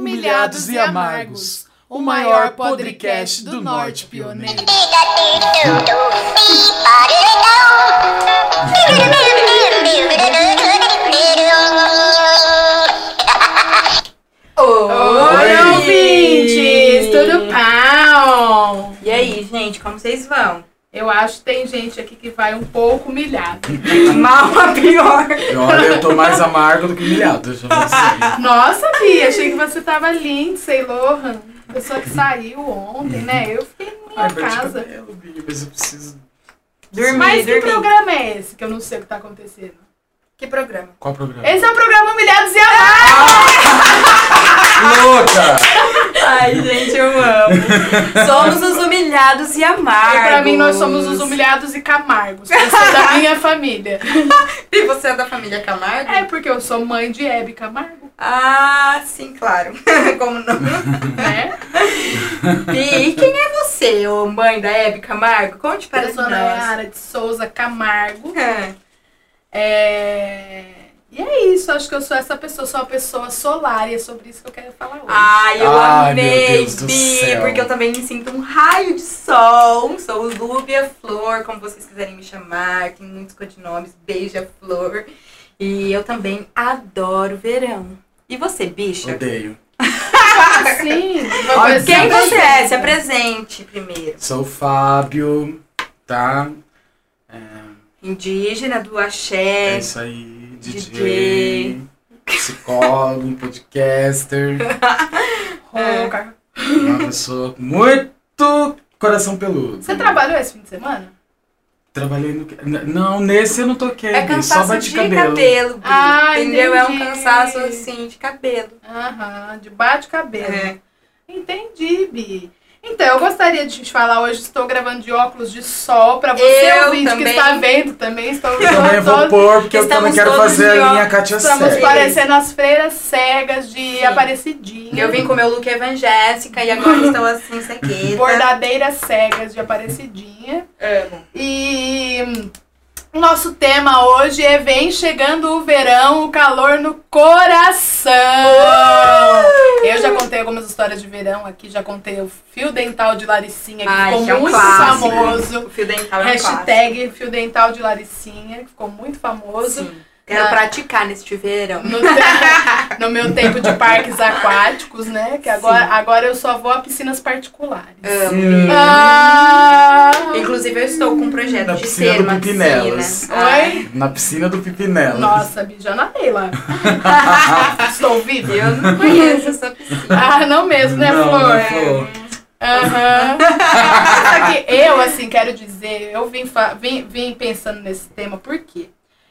Humilhados e Amargos, o maior podcast do Norte Pioneiro. Oi, ouvintes! Tudo pau? E aí, gente, como vocês vão? Eu acho que tem gente aqui que vai um pouco humilhado. Mal a pior. Olha, eu tô mais amargo do que humilhado, dizer. Nossa, Bia, achei que você tava Lindsay Lohan. Pessoa que saiu ontem, né? Eu fiquei na minha Ai, casa. cabelo, Bia, mas eu preciso... Dormir, Mas que dormir. programa é esse que eu não sei o que tá acontecendo? Que programa? Qual programa? Esse é o programa Humilhados e Amargos! Louca! Ai, gente, eu amo. Somos os humilhados e amargos. E pra mim, nós somos os humilhados e camargos. Você é da minha família. E você é da família Camargo? É porque eu sou mãe de Hebe Camargo, Ah, sim, claro. Como não? né? E quem é você, ô mãe da Hebe Camargo? Conte para Eu sou nós. Nayara de Souza Camargo. É. É... E é isso, acho que eu sou essa pessoa, sou uma pessoa solar e é sobre isso que eu quero falar hoje. Ai, eu Ai, meu amei, Deus do Bi, céu. porque eu também me sinto um raio de sol. Sou Lúbia Flor, como vocês quiserem me chamar. Tem muitos codinomes, Beija Flor. E eu também adoro verão. E você, bicha? Odeio. Sim, Ai, Quem você é? Se apresente primeiro. Sou o Fábio, tá? É, Indígena do é axé. isso aí, DJ, DJ. psicólogo, podcaster, Rouca. uma pessoa com muito coração peludo. Você trabalhou esse fim de semana? Trabalhei no... Não, nesse eu não toquei, É Bi, só cansaço bate de cabelo. cabelo, Bi, Ah, entendeu? É um entendi. cansaço assim de cabelo. Aham, de bate-cabelo. É. Entendi, Bi. Então, eu gostaria de te falar hoje, estou gravando de óculos de sol pra você, Eu ouvinte, que também. está vendo também. Estou Eu também vou pôr, porque eu Estamos também quero fazer a linha ó- Katia Estamos parecendo as freiras cegas de Sim. Aparecidinha. Eu vim com meu look evangélica e agora estou assim, cegueta. Bordadeiras cegas de Aparecidinha. Amo. E nosso tema hoje é Vem chegando o verão, o calor no coração. Eu já contei algumas histórias de verão aqui, já contei o fio dental de Laricinha, que Ai, ficou que é um muito clássico. famoso. O fio dental é um clássico. Hashtag fio dental de Laricinha, que ficou muito famoso. Sim. Quero Na- praticar neste verão. No, te- no meu tempo de parques aquáticos, né? Que agora, agora eu só vou a piscinas particulares. Amo. Ah! Inclusive, eu estou com um projeto Na de piscina ser do uma Pipinelas. piscina. Oi? Na piscina do Pipinela. Nossa, bija na lá. Estou viva? Eu não conheço essa piscina. Ah, não mesmo, né, Não, Flor? né, Flor? Aham. Só que eu, assim, quero dizer, eu vim, fa- vim, vim pensando nesse tema, por quê?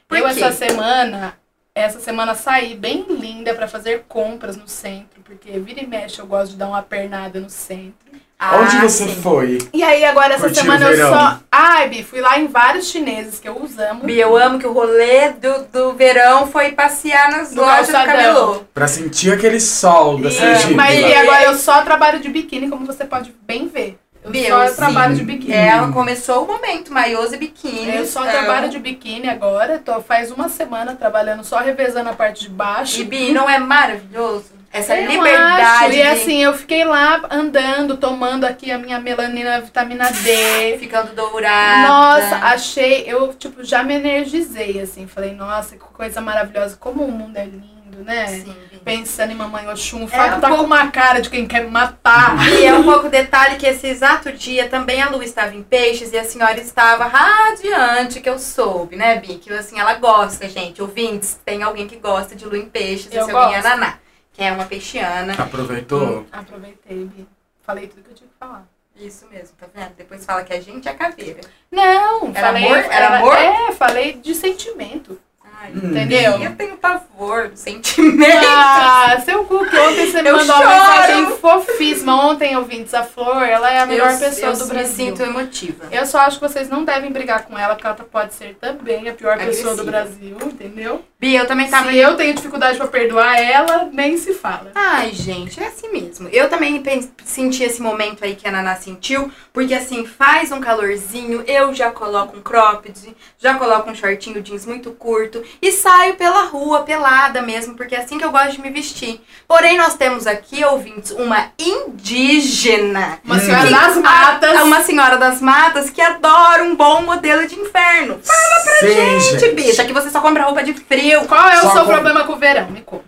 Por eu, quê? essa semana, essa semana saí bem linda pra fazer compras no centro, porque vira e mexe eu gosto de dar uma pernada no centro. Onde Ah, você sim. foi? E aí, agora, essa Curtiu semana eu só. Ai, Bi, fui lá em vários chineses que eu usamos. Bi, eu amo que o rolê do, do verão foi passear nas No lojas do cabelô. Pra sentir aquele sol da Sergipe. Mas e agora eu só trabalho de biquíni, como você pode bem ver. Eu Bi, só eu- trabalho sim. de biquíni. Ela começou o momento, maiôs e biquíni. Eu só trabalho de biquíni agora, tô faz uma semana trabalhando só revezando a parte de baixo. E Bi, não é maravilhoso? Essa Eu liberdade. acho, E de- assim, eu fiquei lá andando, tomando aqui a minha melanina vitamina D. Ficando dourada. Nossa, achei, eu tipo já me energizei assim, falei, nossa, que coisa maravilhosa, como o mundo é lindo, né? Sim. Pensando em mamãe Oxum, o É Fábio um tá pouco- com uma cara de quem quer me matar. E é um pouco detalhe que esse exato dia também a Lu estava em peixes e a senhora estava radiante, que eu soube, né, Bi? Que assim, ela gosta, gente. Ouvintes, tem alguém que gosta de Lu em peixes, Eu esse alguém é. Naná, que é uma peixiana. Aproveitou? Aproveitei, Bi. Falei tudo que eu tinha que falar. Isso mesmo, tá vendo? Depois fala que a gente é caveira. Não, Era falei, amor? Era amor? É, falei de sentimento. Ai, Hum. Entendeu? Eu tenho pavor do sentimento. Ah, seu cu, que ontem você me Eu mandou uma choro. mensagem fofíssima. Ontem, ouvintes, a Flor, ela é a melhor eu, pessoa eu do me Brasil. sinto emotiva. Eu só acho que vocês não devem brigar com ela, porque ela pode ser também a pior pessoa do Agressiva. Brasil, entendeu? Bi, eu também tava Se eu tenho dificuldade pra perdoar ela, nem se fala. Ai, gente, é assim mesmo. Eu também senti esse momento aí que a Naná sentiu, porque assim, faz um calorzinho, eu já coloco um cropped, já coloco um shortinho jeans muito curto, e saio pela rua, pelada mesmo, porque é assim que eu gosto de me vestir. Porém, nós temos aqui, ouvintes, uma indígena. Uma senhora que- das matas. a- Uma senhora das matas que adora um bom modelo de inverno. Fala pra Gente, bicha, que você só compra roupa de frio. Qual é o Só seu com- problema com o verão? Me conta.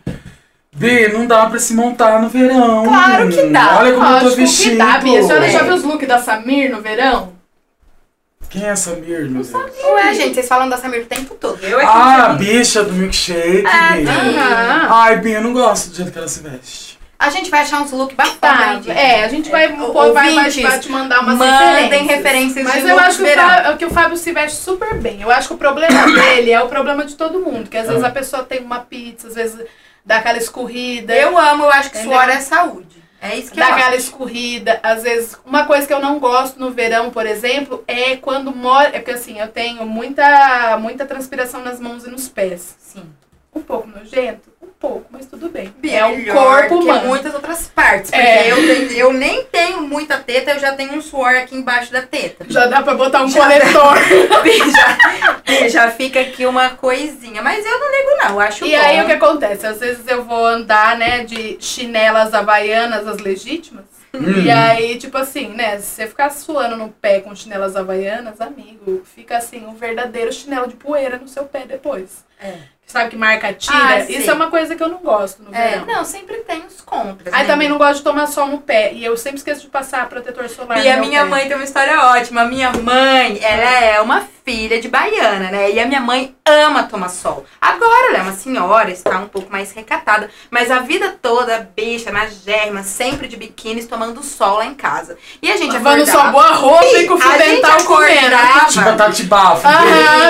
B, não dá pra se montar no verão. Claro que dá. Olha como eu tô Lógico que dá, Bia. A senhora É. já viu os looks da Samir no verão? Quem é essa Mir, meu Deus? Ué, gente, vocês falam da Samir o tempo todo. Eu é que Ah, a bicha do milkshake, Bi. tá. Aham. Ai, Bi, eu não gosto do jeito que ela se veste. A gente vai achar uns looks Tá, bacanas. é, a gente vai, É, pô, vai, vai, ouvintes, vai te mandar umas mandem referências. referências Mas de eu acho que o, verão. Fábio, que o Fábio se veste super bem. Eu acho que o problema dele é o problema de todo mundo. Que às vezes Ah. a pessoa tem uma pizza, às vezes dá aquela escorrida. Eu amo, eu acho que Entendeu? suor é saúde. É isso que Dá aquela escorrida, às vezes, uma coisa que eu não gosto no verão, por exemplo, é quando mora. É porque assim, eu tenho muita, muita transpiração nas mãos e nos pés. Sim. Um pouco nojento, pouco, mas tudo bem. É um corpo que humano. muitas outras partes. Porque É. eu, eu nem tenho muita teta, eu já tenho um suor aqui embaixo da teta. Já dá pra botar um Já coletor. já, já fica aqui uma coisinha. Mas eu não ligo, não. Eu acho E bom. aí o que acontece? Às vezes eu vou andar, né, de chinelas havaianas, as legítimas. Hum. E aí, tipo assim, né? Se você ficar suando no pé com chinelas havaianas, amigo, fica assim, um verdadeiro chinelo de poeira no seu pé depois. É. Sabe que marca tira? Ah, Isso é uma coisa que eu não gosto no É, verão. não, sempre tem os contras. Aí né? também não gosto de tomar sol no pé. E eu sempre esqueço de passar protetor solar. E no a minha pé. mãe tem uma história ótima. A minha mãe, ela é uma filha de baiana, né? E a minha mãe ama tomar sol. Agora ela é uma senhora, está um pouco mais recatada. Mas a vida toda, bicha, na germa, sempre de biquíni, tomando sol lá em casa. E a gente Lavando acordava... sua boa roupa e com o fio dental comendo. Tipo, Tati Bafo. Ah.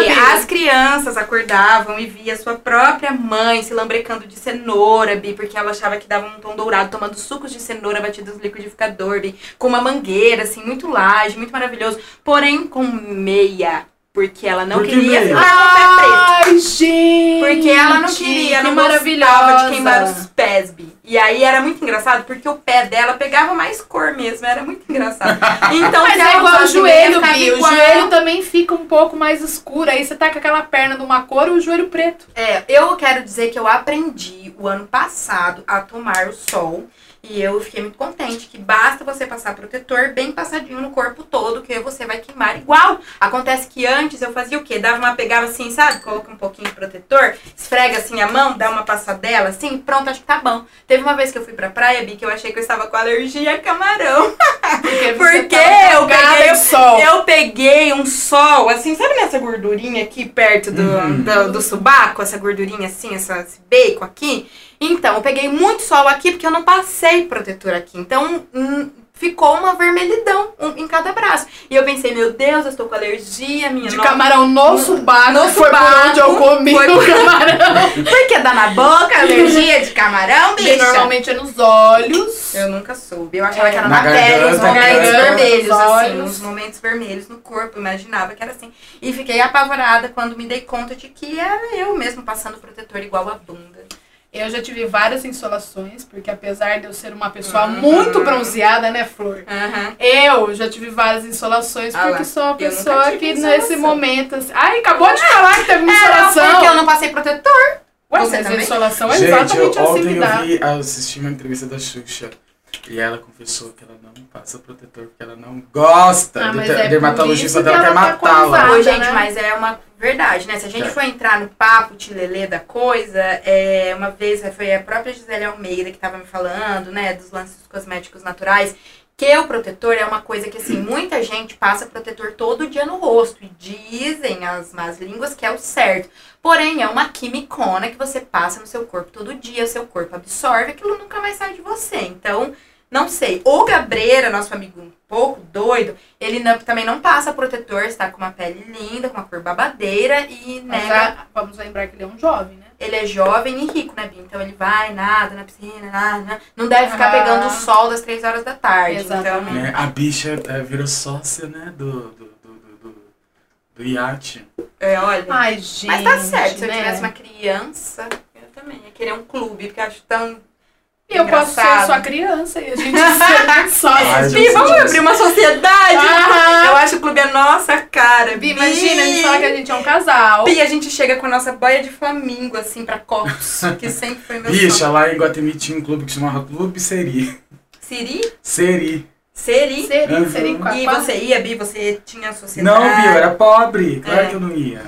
Bi. E Bi. as crianças acordavam e via sua própria mãe se lambrecando de cenoura, Bi, porque ela achava que dava um tom dourado, tomando sucos de cenoura batidos no liquidificador, Bi, com uma mangueira, assim, muito laje, muito maravilhoso, porém com meia, porque ela não Por que queria meia? ficar com o pé preto. Ai, gente! Porque ela não queria, que não gostava de queimar os pés, Bi. E aí era muito engraçado, porque o pé dela pegava mais cor mesmo, era muito engraçado. Então, Mas é igual o joelho, Bi. O joelho também fica um pouco mais escuro. Aí você tá com aquela perna de uma cor e o joelho preto. É, eu quero dizer que eu aprendi o ano passado a tomar o sol. E eu fiquei muito contente que basta você passar protetor bem passadinho no corpo todo, que você vai queimar igual. Acontece que antes eu fazia o quê? Dava uma pegada assim, sabe? Coloca um pouquinho de protetor, esfrega assim a mão, dá uma passadela assim, pronto, acho que tá bom. Teve uma vez que eu fui pra praia, Bi, que eu achei que eu estava com alergia a camarão. Porque, Porque eu peguei sol. Eu peguei um sol, assim, sabe nessa gordurinha aqui perto do, Uhum. do, do subaco? Essa gordurinha assim, essa, esse bacon aqui? Então, eu peguei muito sol aqui porque eu não passei protetor aqui. Então, hum, ficou uma vermelhidão em cada braço. E eu pensei, meu Deus, eu estou com alergia, minha De nossa. camarão no subaco. No foi por subaco, onde eu comi foi o por- camarão. Por que dá na boca, alergia de camarão, Porque bicha? normalmente é nos olhos. Eu nunca soube. Eu achava É. que era Na na, pele, garganta, momentos garganta, vermelhos, nos assim, os momentos vermelhos no corpo. Imaginava que era assim. E fiquei apavorada quando me dei conta de que era eu mesmo passando protetor igual a bunda. Eu já tive várias insolações, porque apesar de eu ser uma pessoa Uhum. muito bronzeada, né, Flor? Aham. Eu já tive várias insolações, Ah porque sou uma eu pessoa que insolação. nesse momento. Assim... Ai, acabou de falar que teve uma Era insolação. porque eu não passei protetor. Ué, Você mas a também? insolação é Gente, exatamente eu, assim ontem que eu dá. vi, eu assisti uma entrevista da Xuxa e ela confessou que ela não passa protetor porque ela não gosta. Ah, te- é dermatologista dela que quer ela tá matá-la. Ô, gente, né? mas é uma verdade, né? Se a gente for entrar no papo tilelê da coisa, é, uma vez foi a própria Gisele Almeida que tava me falando, né, dos lances cosméticos naturais, que o protetor é uma coisa que, assim, muita gente passa protetor todo dia no rosto. E dizem as más línguas que é o certo. Porém, é uma quimicona que você passa no seu corpo todo dia, seu corpo absorve, aquilo nunca mais sai de você. Então, não sei. O Gabreira, nosso amigo um pouco doido, ele não- também não passa protetor, está com uma pele linda, com uma cor babadeira e Mas nega. a- vamos lembrar que ele é um jovem, né? Ele é jovem e rico, né, Bi? Então ele vai, nada na piscina, nada. Não deve ficar Ah. pegando o sol das três horas da tarde. Exatamente. Né, A bicha é, virou sócia, né, do, do, do, do, do, do iate. Então, é, olha. Ai, gente. mas tá certo, se eu né? tivesse uma criança, eu também ia querer um clube, porque eu acho tão. E eu posso ser Engraçado. sua criança e a gente ser de- Bi, vamos abrir uma sociedade? Aham. Eu acho que o clube é nossa cara. Bi, imagina, a gente fala que a gente é um casal. Bi, a gente chega com a nossa boia de flamingo, assim, pra copos, que sempre foi meu Bicha, sonho. lá em Guatemi tinha um clube que chamava Clube Seri. Siri? Seri. Seri? Seria, Uhum. com a E você ia, Bi? Você tinha a sociedade? Não, viu? Eu era pobre. Claro É. que eu não ia.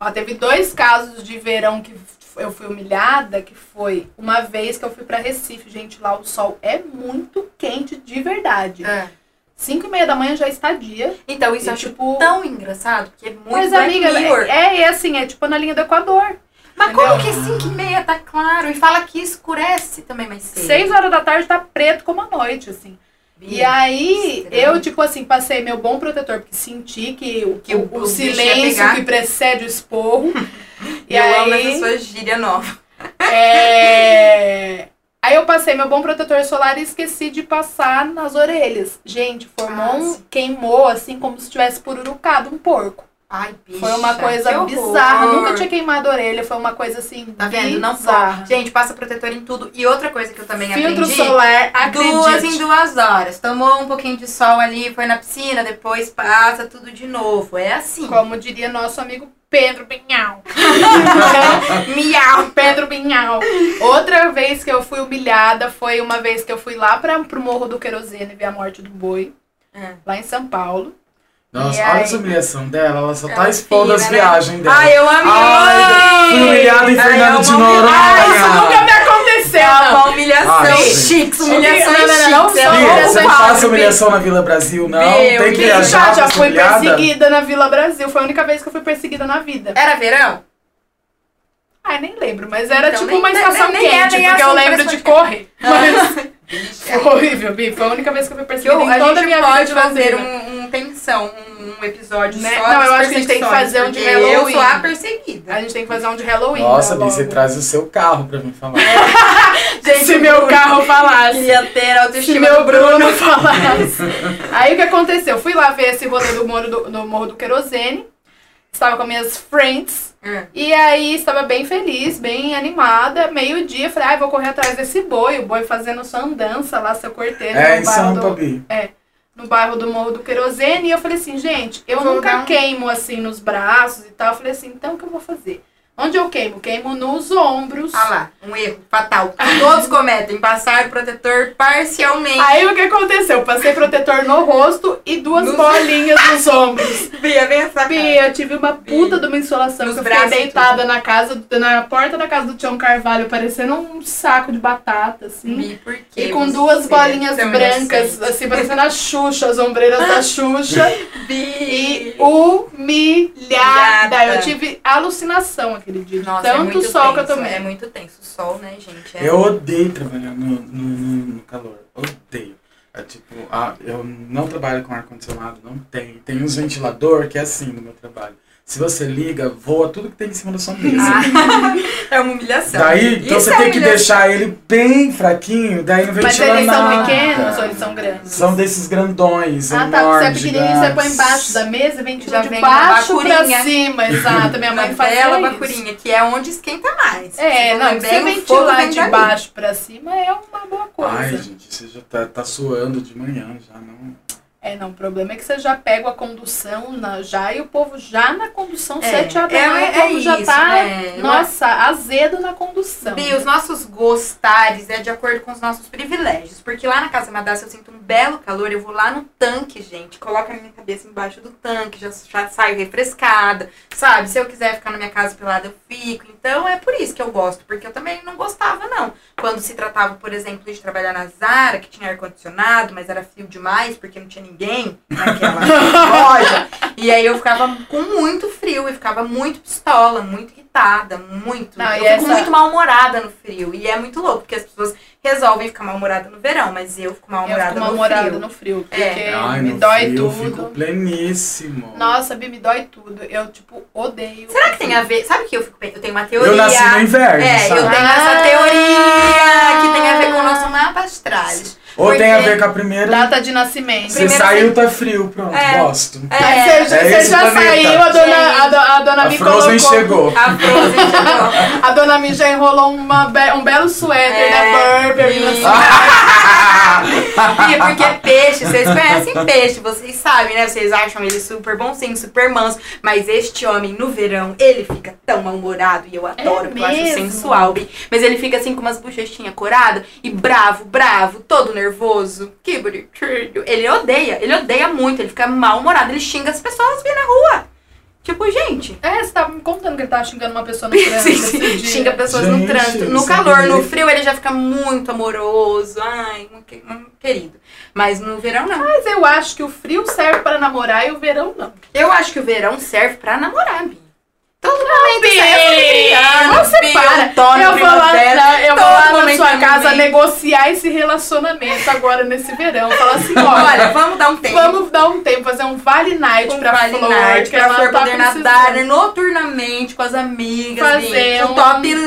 Ó, teve dois casos de verão que eu fui humilhada, que foi uma vez que eu fui pra Recife. Gente, lá o sol é muito quente de verdade. É. Cinco e meia da manhã já está dia. Então, isso E, acho tipo, tão engraçado, porque é muito Mas, amiga, Mirror. é, é assim, é tipo na linha do Equador. Mas entendeu? como que 5 e meia tá claro? E fala que escurece também mais cedo. Seis horas da tarde tá preto como a noite, assim. E aí, eu, tipo assim, passei meu bom protetor, porque senti que o, Que o- o, o silêncio que precede o esporro. E eu amo aí, essa sua gíria nova. é... aí eu passei meu bom protetor solar e esqueci de passar nas orelhas. Gente, formou Ah, um, queimou assim como se tivesse pururucado um porco. Ai, bicha, Foi uma coisa bizarra. Nunca tinha queimado a orelha, foi uma coisa assim Tá vendo? Não bizarra. Gente, passa protetor em tudo. E outra coisa que eu também Filtro aprendi. solar, acredite. Duas em duas horas. Tomou um pouquinho de sol ali, foi na piscina, depois passa tudo de novo. É assim. Como diria nosso amigo Pedro Pinhal. Miau. Pedro Pinhal. Outra vez que eu fui humilhada foi uma vez que eu fui lá pra, pro Morro do Querosene ver a morte do boi, É. lá em São Paulo. Nossa, E olha aí? essa humilhação dela. Ela só tá Ela expondo as né? viagens dela. Ai, eu amei! Ai, fui humilhada em Ai, Fernando é de humilha- Ah, isso nunca Noronha. me aconteceu, É não. uma humilhação Ai, Não, humilhação não, não, não, chiques. não, é só um humilhação humilhação na Vila Brasil, não? Meu, Tem que viajar já, já fui humilhada? perseguida na Vila Brasil. Foi a única vez que eu fui perseguida na vida. Era verão? Ai, nem lembro, mas era Então, tipo nem- uma estação nem é, quente, nem é porque eu lembro de correr. Mas Bicha. foi horrível, Bi. Foi a única vez que eu fui perseguida eu- em a toda a minha vida de fazer um, um tensão, um, episódio Né? só Não, das eu acho que a gente tem que fazer um de Halloween. Eu sou a perseguida. A gente tem que fazer um de Halloween. Nossa, né, Bia, você traz o seu carro pra mim falar. Gente, Se meu carro falasse. queria ter a Se autoestima meu do Bruno. Bruno falasse. Aí o que aconteceu? Fui lá ver esse rolê do Morro do, no Morro do Querosene. Estava com minhas friends. Hum. E aí estava bem feliz, bem animada. Meio-dia, falei, ai, vou correr atrás desse boi. O boi fazendo sua andança lá, seu cortejo É, no, em Sampa, do, Bi. No bairro do Morro do Querosene. E eu falei assim, gente, eu Vou nunca um- queimo assim nos braços e tal. Eu falei assim, então o que eu vou fazer? Onde eu queimo? Queimo nos ombros. Ah lá, um erro fatal. Todos cometem. Passar protetor parcialmente. Aí o que aconteceu? Passei protetor no rosto e duas Nos- bolinhas nos ombros. Bia, vem essa Bia, eu tive uma puta de uma insolação. Nos que eu fiquei deitada na casa, na porta da casa do Tião Carvalho, parecendo um saco de batata, assim. Bi, por quê? E com duas bolinhas é brancas, inocente? assim, parecendo a Xuxa, as ombreiras da Xuxa. Bi. E humilhada. Humilhada. Eu tive alucinação aquele dia. Nossa, é tanto muito sol que eu tenso, tomei. É muito tenso. Sol, né, gente? É... Eu odeio trabalhar no, no, no- no calor. Odeio. É tipo, ah, eu não trabalho com ar-condicionado, não tem. Tem uns ventilador que é assim no meu trabalho. Se você liga, voa tudo que tem em cima da sua mesa. Ah, é uma humilhação. Daí, então Isso você é tem que deixar ele bem fraquinho, daí não Mas ventila eles são nada. pequenos ou eles são grandes? São desses grandões, Ah, tá. Se é enormes, pequenininho, você põe embaixo da mesa e de vem uma baixo pra cima. Exato. Minha mãe bela isso. bacurinha, que é onde esquenta mais. É, não, se você ventilar vem de baixo pra cima é uma boa coisa. Ai, gente, você já tá, tá suando de manhã, já não... É, não, o problema é que você já pega a condução na, já e o povo já na condução, É, sete horas da é- manhã, é o povo já isso, tá, né? Nossa, azedo na condução. Bi, os nossos gostares é de acordo com os nossos privilégios. Porque lá na Casa Madassa eu sinto um belo calor, eu vou lá no tanque, gente. Coloco a minha cabeça embaixo do tanque, já, já saio refrescada, sabe? Se eu quiser ficar na minha casa pelada, eu fico. Então é por isso que eu gosto, porque eu também não gostava, não. Quando se tratava, por exemplo, de trabalhar na Zara, que tinha ar-condicionado, mas era frio demais, porque não tinha ninguém naquela loja. E aí eu ficava com muito frio e ficava muito pistola, muito irritada, muito. Não, eu e fico essa- muito mal-humorada no frio. E é muito louco, porque as pessoas resolvem ficar mal-humorada no verão, mas eu fico eu mal-humorada fico no mal-humorada frio. no frio, porque É. Ai, me no dói frio, eu tudo. fico pleníssimo. Nossa, Bi, me dói tudo. Eu, tipo, odeio. Será que tem a ver? Sabe que eu fico eu tenho uma teoria. Eu nasci no inverno, É, sabe? eu tenho Ah. essa teoria que tem a ver com o nosso mapa astral. Ou tem a porque- ver com a primeira... Data de nascimento. Você saiu, tá frio, pronto, É. gosto. É, você, é já saiu, a dona, a, do- a dona A Mi Frozen colocou. chegou. a A dona Mi já enrolou uma be- um belo suéter É. da Sim. cidade. E porque é peixe, vocês conhecem peixe, vocês sabem, né? Vocês acham ele super bonzinho, super manso. Mas este homem, no verão, ele fica tão mal-humorado. E eu adoro, porque eu acho sensual. Mas ele fica assim com umas bochechinhas coradas e bravo, bravo, todo nervoso. Que bonitinho. Ele odeia, ele odeia muito, ele fica mal-humorado. Ele xinga as pessoas vindo na rua. Tipo, gente, É, você tava me contando que ele tava xingando uma pessoa no trânsito. Sim, sim. Xinga pessoas no Gente, trânsito. eu No calor, no frio, ele já fica muito amoroso. Ai, um que- querido. Mas no verão, não. Mas eu acho que o frio serve para namorar e o verão não. Eu acho que o verão serve pra namorar, Bi. Todo momento serve não pra separa. Bi, outono, eu vou lá, na- eu vou lá na sua casa negociar esse relacionamento agora nesse verão. Falar assim, olha, Olha, vamos dar um tempo. vamos dar um tempo, fazer um vale night um pra vale Flor, night, que pra ela Flor tá poder precisando. nadar noturnamente com as amigas, Fazer Bi. um- O topless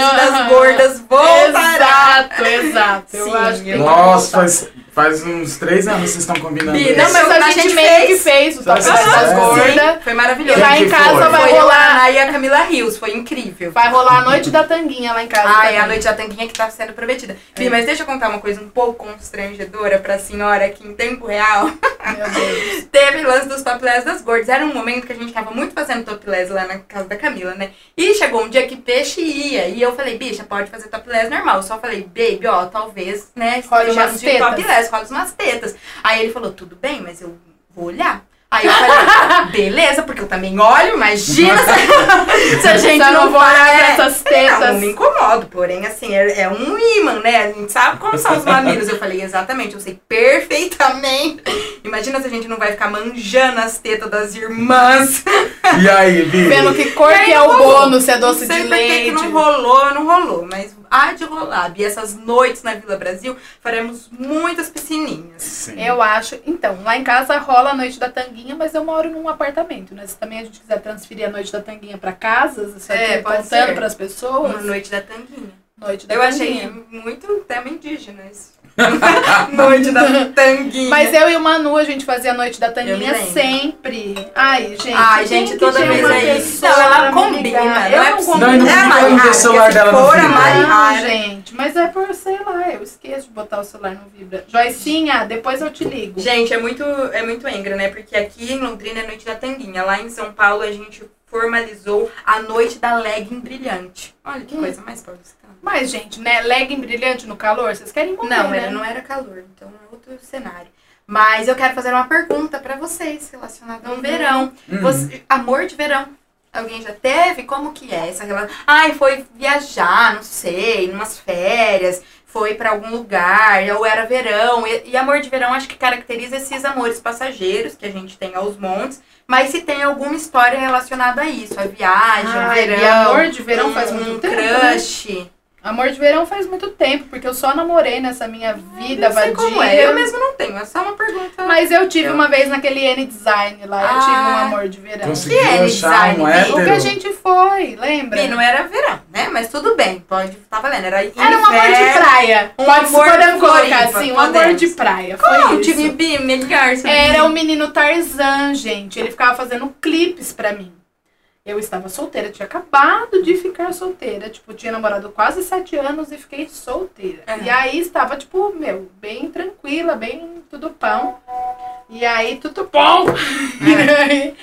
das Aham. gordas voltará. Exato, exato. Eu Sim, acho que Nossa, faz, faz uns três anos que vocês estão combinando Bi, isso. não, mas a a gente gente meio fez. que fez o top Aham. das Sim. gordas. Foi E maravilhoso. lá Quem em casa foi? vai Foi rolar. Ana e a Camila Rios, foi incrível. Vai rolar a noite da tanguinha lá em casa. Ai, também. a noite da tanguinha que tá sendo prometida. Bi, mas deixa eu contar uma coisa um pouco constrangedora pra senhora que em tempo real Meu Deus. teve lance dos topless das gordas. Era um momento que a gente tava muito fazendo topless lá na casa da Camila, né? E chegou um dia que peixe ia. E eu falei, bicha, pode fazer topless normal. Eu só falei, baby, ó, talvez, né, estejamos umas de topless, rola umas tetas. Aí ele falou, tudo bem, mas eu vou olhar. Aí eu falei, beleza, porque eu também olho, imagina se, se a gente Só não, não pra é, essas Não, não tetas. me incomodo, porém, assim, é, é um imã, né? A gente sabe como são os mamilos. Eu falei, exatamente, eu sei perfeitamente. Imagina se a gente não vai ficar manjando as tetas das irmãs. E aí, Bi? Vendo que cor que é não o bônus, se é doce não sei de por que leite. que não rolou, não rolou, mas há de rolar. E essas noites na Vila Brasil, faremos muitas piscininhas. Sim. Eu acho. Então, lá em casa rola a noite da tanguinha, mas eu moro num apartamento, né? Se também a gente quiser transferir a noite da tanguinha pra casas, isso aqui É, contando ser. pras pessoas. Uma noite da tanguinha. Noite da Eu tanguinha. achei muito tema indígena isso. noite da tanguinha. Mas eu e o Manu, a gente fazia a noite da tanguinha sempre. Ai, gente. Ai, gente, toda vez pessoa Não, ela combina, não Eu é não possível. Não. É Mari o Rara, celular dela no for a. Mari Não, Rara- gente, mas é por, sei lá, eu esqueço de botar o celular no vibra. Joicinha, depois eu te ligo. Gente, é muito, é muito engra, né? Porque aqui em Londrina é noite da tanguinha. Lá em São Paulo a gente formalizou a noite da legging brilhante. Olha que Hum. coisa mais paulistana. Mas, gente, né, legging brilhante no calor, vocês querem morrer, Não, né? era, não era calor, então é outro cenário. Mas eu quero fazer uma pergunta pra vocês relacionada ao Uhum. verão. Hum. Você- amor de verão. Alguém já teve? Como que é essa relação? Ai, foi viajar, não sei, numas férias, foi pra algum lugar, ou era verão. E, e amor de verão acho que caracteriza esses amores passageiros que a gente tem aos montes. Mas se tem alguma história relacionada a isso, a viagem, o Ai, verão. e amor de verão um, faz muito um tempo, né? Amor de verão faz muito tempo, porque eu só namorei nessa minha vida Eu vadia. como é. Eu mesmo não tenho, é só uma pergunta. Mas eu tive Eu- uma vez naquele N-Design lá, eu Ah. tive um amor de verão. Conseguiu Que achar um design, hétero? O que a gente foi, lembra? Bi, não era verão, né? Mas tudo bem, pode, tá valendo. Era, Era um amor de praia. Um Pode amor de colocar assim, um amor de praia. Foi Conte, isso. Bibi, melhor Era o menino Tarzan, gente. Ele ficava fazendo clipes pra mim. Eu estava solteira, tinha acabado de ficar solteira. Tipo, tinha namorado quase sete anos e fiquei solteira. Uhum. E aí estava, tipo, meu, bem tranquila, bem tudo pão. E aí, tudo bom. E aí,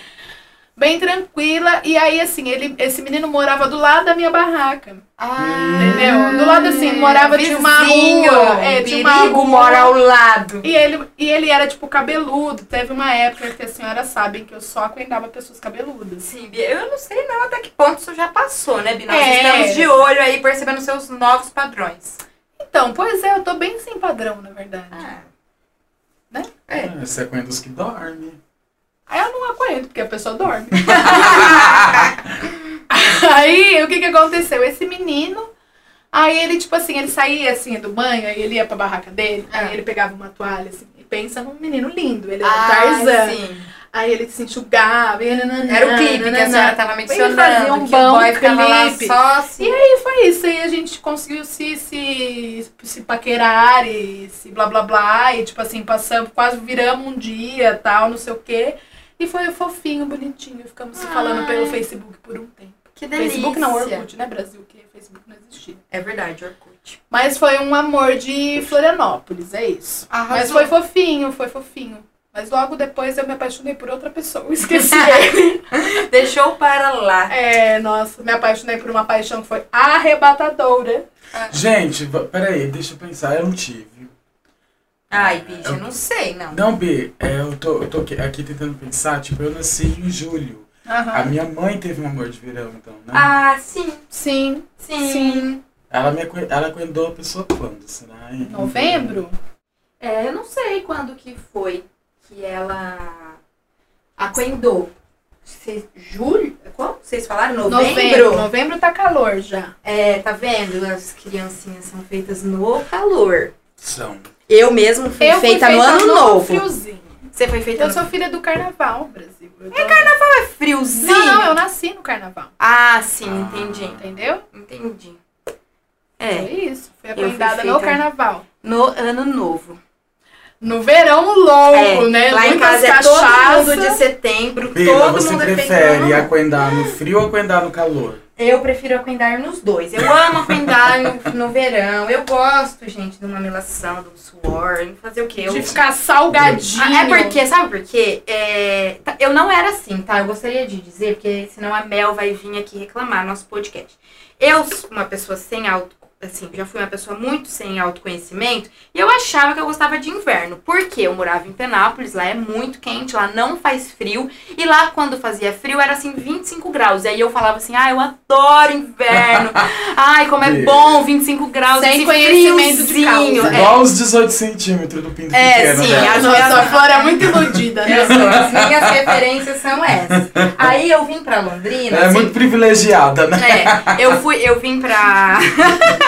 bem tranquila. E aí, assim, ele, esse menino morava do lado da minha barraca. Ah, Entendeu? Do lado assim, morava, tinha uma vizinho. rua. É, tinha uma Perigo rua. mora ao lado. E ele, e ele era, tipo, cabeludo. Teve uma época que as senhoras sabem que eu só acuendava pessoas cabeludas. Sim, eu não sei não até que ponto isso já passou, né, Bi? Nós É. estamos de olho aí, percebendo seus novos padrões. Então, pois é, eu tô bem sem padrão, na verdade. Ah. Né? É. É, Você é com dos que dorme. Aí eu não acuento, porque a pessoa dorme. aí, o que que aconteceu? Esse menino, aí ele, tipo assim, ele saía, assim, do banho, aí ele ia pra barraca dele, Ah. aí ele pegava uma toalha, assim, e pensa num menino lindo, ele era Ah, Tarzan. sim. Aí ele se enxugava, e nananã, Era o clipe que a senhora tava fazia mencionando, um que o bom boy ficava lá clipe. só assim. E aí foi isso, aí a gente conseguiu se, se, se paquerar e se blá blá blá, e tipo assim, passamos, quase viramos um dia, tal, não sei o quê. E foi fofinho, bonitinho, ficamos se falando pelo Facebook por um tempo. Que delícia. Facebook não, Orkut, né, Brasil? Que Facebook não existia. É verdade, Orkut. Mas foi um amor de Florianópolis, é isso. Mas foi fofinho, foi fofinho. Mas logo depois eu me apaixonei por outra pessoa. Esqueci ele. Deixou para lá. É, nossa, me apaixonei por uma paixão que foi arrebatadora. Gente, va- peraí, deixa eu pensar. Eu não tive. Ai, bicho, eu não sei, não. Não, B, é, eu tô, eu tô aqui, tentando pensar. Tipo, eu nasci em julho. A Aham. minha mãe teve um amor de verão, então, né? Ah, sim, Sim. sim. Sim. Ela, me, ela acuendou a pessoa quando? Será? Em Novembro? É, eu não sei quando que foi que ela aquendou. Cê- julho? Como? Vocês falaram? Novembro? Novembro. Novembro tá calor já. É, tá vendo? As criancinhas são feitas no calor. São. Eu mesmo fui Eu fui feita no ano novo. friozinho. Você foi feita Eu no sou filha do carnaval, Brasil. É É friozinho? Não, não, eu nasci no carnaval. Ah, sim, Ah. entendi. Entendeu? Entendi. É É, isso. Fui acordada feita- no carnaval. no ano novo. No verão louco, É, né? Lá em casa é todo mundo de setembro, Bila, todo você mundo é prefere aquendar no frio ou aquendar no calor? Eu prefiro aquendar nos dois. Eu amo aquendar no, no verão. Eu gosto, gente, de uma melação, de um suor, fazer o quê? Eu... De ficar salgadinho. Ah, É porque, sabe por quê? É, tá, eu não era assim, tá? Eu gostaria de dizer, porque senão a Mel vai vir aqui reclamar no nosso podcast. Eu, uma pessoa sem auto, assim, já fui uma pessoa muito sem autoconhecimento, e eu achava que eu gostava de inverno. Porque eu morava em Penápolis, lá é muito quente, lá não faz frio, e lá quando fazia frio era assim 25 graus. E aí eu falava assim: "Ah, eu adoro inverno. Ai, como é bom 25 graus, Sem conhecimento de friozinho." causa. É. Igual os 18 centímetros do pinto É, pequeno, sim, né? Nossa, a minhas- Flora é muito iludida, né? As minhas referências são essas. Aí eu vim pra Londrina. Ela é assim, muito privilegiada, né? é, eu fui, eu vim pra.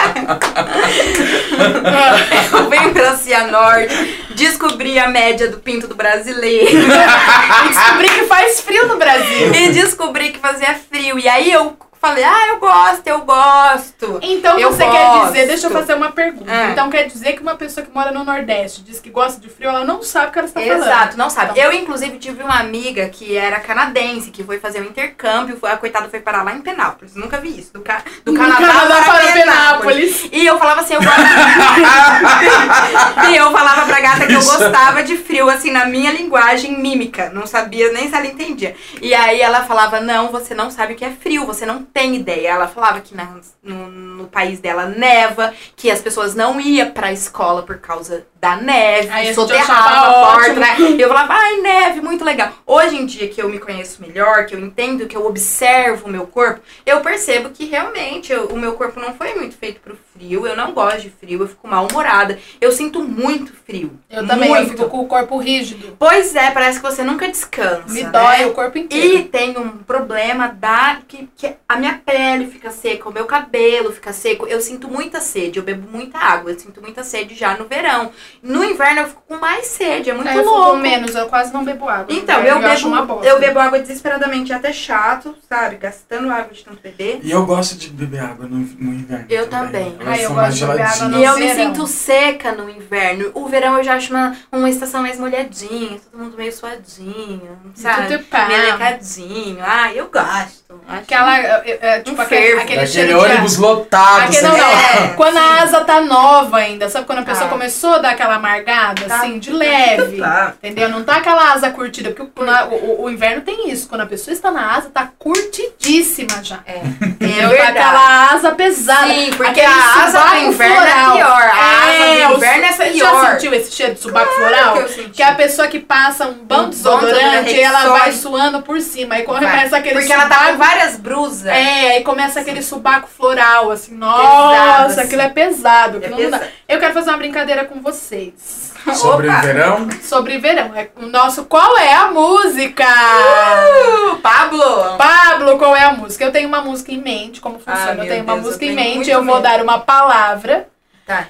eu vim pra Cianorte, descobri a média do pinto do brasileiro descobri que faz frio no Brasil. e descobri que fazia frio. E aí eu falei, ah, eu gosto, eu gosto. Então Eu você quer gosto. dizer, deixa eu fazer uma pergunta. Ah. Então quer dizer que uma pessoa que mora no Nordeste diz que gosta de frio, ela não sabe o que ela está falando. Exato, não sabe. Eu, inclusive, tive uma amiga que era canadense, que foi fazer um intercâmbio. Foi, a coitada foi parar lá em Penápolis. Nunca vi isso. Do, ca, do Canadá, Canadá para, para Penápolis. Penápolis. E eu falava assim, eu gosto. e eu falava pra gata que eu gostava de frio, assim, na minha linguagem mímica. Não sabia nem se ela entendia. E aí ela falava: Não, você não sabe o que é frio, você não tem ideia. Ela falava que na- no, no país dela neva, que as pessoas não iam pra escola por causa da neve, Aí soterrava a porta, né? E eu falava, ai, neve, muito legal. Hoje em dia que eu me conheço melhor, que eu entendo, que eu observo o meu corpo, eu percebo que realmente eu- o meu corpo não foi muito feito pro frio. Eu não gosto de frio, eu fico mal-humorada. Eu sinto muito frio. Eu também, eu muito. fico com o corpo rígido. Pois é, parece que você nunca descansa. Me né? dói o corpo inteiro. E tem um problema da que, que a minha pele fica seca, o meu cabelo fica seco. Eu sinto muita sede, eu bebo muita água, eu sinto muita sede já no verão. No inverno eu fico com mais sede, é muito Aí eu fico louco. com menos, eu quase não bebo água. Então, eu uma bebo, bosta. eu bebo água desesperadamente, é até chato, sabe? Gastando água de tanto beber. E eu gosto de beber água no, no inverno. Eu também. Elas Ah, eu gosto de beber água no E eu me verão. sinto seca no inverno. O verão eu já acho uma, uma estação mais molhadinha, todo mundo meio suadinho, sabe? Melecadinho. Ah, eu gosto. Acho Aquela, é, é, tipo, Um aquele, aquele Aquele cheiro de ônibus lotado. Aquele, não, sem- não. É, Quando a asa tá nova ainda, sabe quando a pessoa Ah. começou a dar aquela amargada, Tá. assim, de leve. Tá. Entendeu? Não tá aquela asa curtida, porque o, o- o inverno tem isso. Quando a pessoa está na asa, tá curtidíssima já. É, Entendeu? é Tá aquela asa pesada. Sim, porque a asa do inverno floral. é pior. A asa É, do o- inverno é você pior. Já sentiu esse cheiro de sovaco floral? que eu senti. Que é a pessoa que passa um bom bom desodorante e ela vai suando por cima. Aí Vai. começa aquele Porque ela tá subaco. Várias brusas. É, aí começa aquele subaco floral, assim, nossa, assim. aquilo é pesado. É aquilo pesado. Eu quero fazer uma brincadeira com vocês. Sobre Opa. o verão. Sobre verão. É o nosso Qual é a música? Uh, Pablo! Pablo, qual é a música? Eu tenho uma música em mente, como funciona? Ah, eu tenho uma Deus, eu música em tenho mente, muito eu vou medo. dar uma palavra. Tá.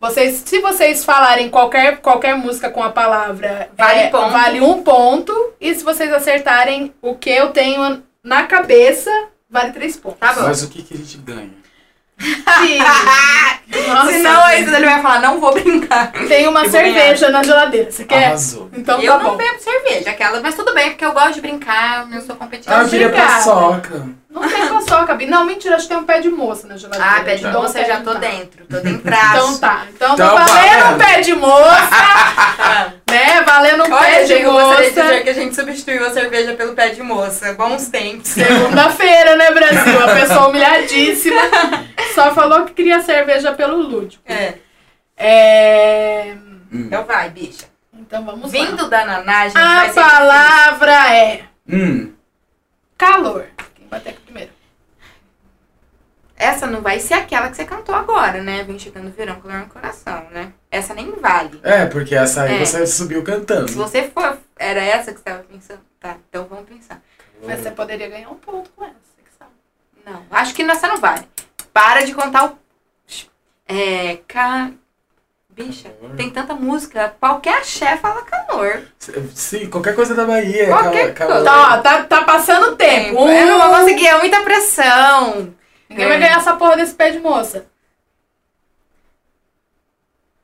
Vocês, se vocês falarem qualquer, qualquer música com a palavra, Vale é, ponto. vale um ponto. E se vocês acertarem o que eu tenho na cabeça, vale três pontos. Tá bom. Mas o que, que a gente ganha? Nossa, Senão aí ele vai falar, não vou brincar. Tem uma Eu cerveja na geladeira. Você quer? Arrasou. Então eu tá não bom. bebo cerveja, aquela, mas tudo bem, porque eu gosto de brincar, eu sou competitiva. Ah, eu queria paçoca. Não tem paçoca, Bi. Não, mentira, acho que tem um pé de moça na geladeira. Ah, pé de um moça eu já de tô tá. dentro, tô dentraço. Então tá. Então, Então vai. valendo um pé de moça, né? Valendo um pé de gente, eu gostaria de moça. dizer que a gente substituiu a cerveja pelo pé de moça. Bons tempos. Segunda-feira, né, Brasil? A pessoa humilhadíssima. Só falou que queria cerveja pelo lúdico. É, É... Hum. então vai, bicha. Então vamos lá. Vindo da Naná, gente, A vai ser palavra é Hum. calor. Quem vai ter aqui primeiro? Essa não vai ser aquela que você cantou agora, né? Vem chegando o verão, calor no coração, né? Essa nem vale. É, porque essa aí É. você subiu cantando. Se você for. Era essa que você tava pensando? Tá, então vamos pensar. Mas você poderia ganhar um ponto com essa. você que sabe. Não, acho que nessa não vale. Para de contar o. É. Ca... Bicha, tem tanta música. Qualquer axé fala calor. Sim, qualquer coisa da Bahia. Qualquer cala- coisa. cala- Tá, tá, tá passando tempo. Um, Eu não vou conseguir, é muita pressão. Ninguém vai ganhar essa porra desse pé de moça.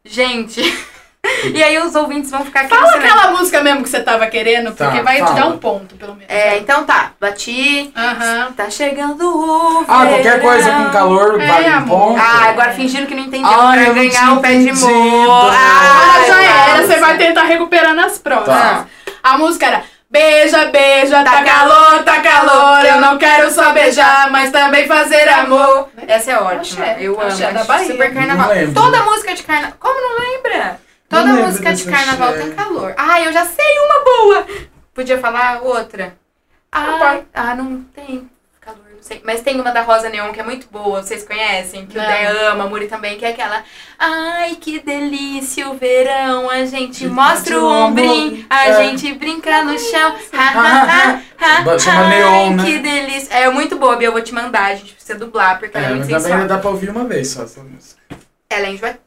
Gente. e aí os ouvintes vão ficar aqui Fala aquela música mesmo que você tava querendo, Tá, porque vai te fala. dar um ponto, pelo menos. É, então tá. Bati. Aham. Tá chegando o Ah, qualquer coisa verão. com calor É, vale um amor. ponto. Ah, agora fingindo que não entendeu Ah, pra ganhar o pé de entendido. moça. Agora já era, você vai tentar recuperar nas próximas. Tá. A música era Beija, beija, tá, calor, tá calor. Eu não quero só beijar, mas também fazer amor. Essa é ótima. Axé, eu amo. axé da Bahia. Super carnaval. Toda música de carnaval. Como não lembra? Toda Não música de carnaval tem calor. Ah, eu já sei uma boa. Podia falar outra. Ah, ah, não tem calor, não sei. Mas tem uma da Rosa Neon que é muito boa, vocês conhecem? Que Não. o Dé ama, a Muri também, que é aquela. Ai, que delícia o verão, a gente Que mostra o ombrinho, a É. gente brinca no chão. Ha, ha, ha, ha, Chama ai, Neon, né? Que delícia. É muito boa, Bia, eu vou te mandar, a gente precisa dublar, porque ela é É, muito mas também sensual. ainda dá pra ouvir uma vez só essa música. Ela é enjoativa,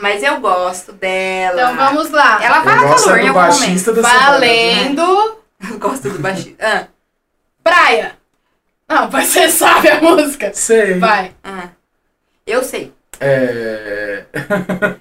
mas eu gosto dela. Então vamos lá. Ela Eu fala calor é em do algum momento. da Valendo. Eu gosto do baixista. Ah, Praia. Não, você sabe a música. Sei. Vai. ah. Eu sei. É...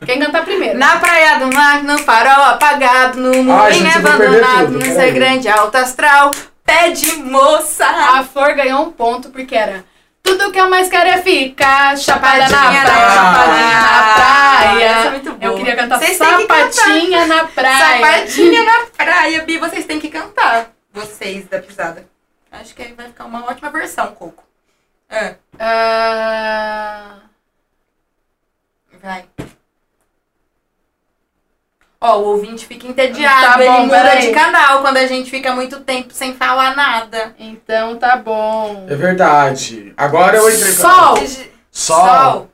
Quem cantar primeiro? Na praia do mar, no farol apagado, no mundo eu abandonado, no ser grande alto astral, pé de moça. A Flor ganhou um ponto porque era tudo que eu mais quero é ficar chapada na praia, chapadinha na praia. Essa é muito boa. Eu queria cantar Vocês sapatinha na praia. Sapatinha na praia, Bi, vocês têm que cantar. Vocês da pisada. Acho que aí vai ficar uma ótima versão, Coco. Ah, Ah, vai. Ó, o ouvinte fica entediado, Tá ele bom, muda peraí. de canal quando a gente fica muito tempo sem falar nada. então tá bom. é verdade. Agora eu entrei pra- Sol. Sol.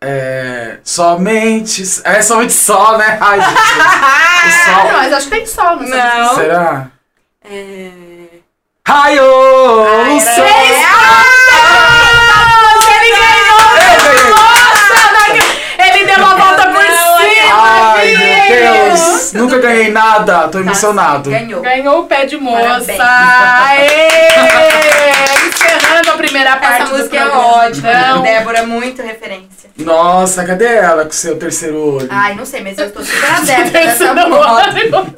É... Somente... É somente sol, né? Ai, gente. Ah, o sol. mas acho que tem sol, não, Não. Será? É... Raio! Ah, o era- sol. É. Nossa, ele ganhou! Eu ganhei. Nossa, ele deu uma volta por Não, cima, Ai, filho. Deus! Nunca ganhei nada, tô emocionado. Ganhou. Ganhou o pé de moça. Parabéns. Aê! Encerrando a primeira parte Essa do música é ótima. Então, Débora, muito referência. Nossa, cadê ela com seu terceiro olho? Ai, não sei, mas eu tô super adepta dessa olho.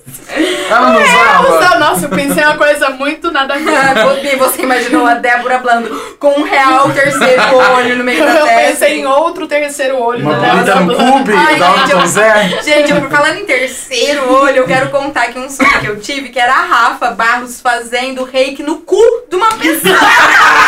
Ela não usava? Nossa, nossa, eu pensei uma coisa muito nada a ver. Você imaginou a Débora Blando com um real terceiro olho no meio da Eu testa? pensei em outro terceiro olho. Uma bonita no cube, Ai, da eu- Zé. Gente, eu- falando em terceiro olho, eu quero contar que um sonho que eu tive, que era a Rafa Barros fazendo reiki no cu de uma pessoa.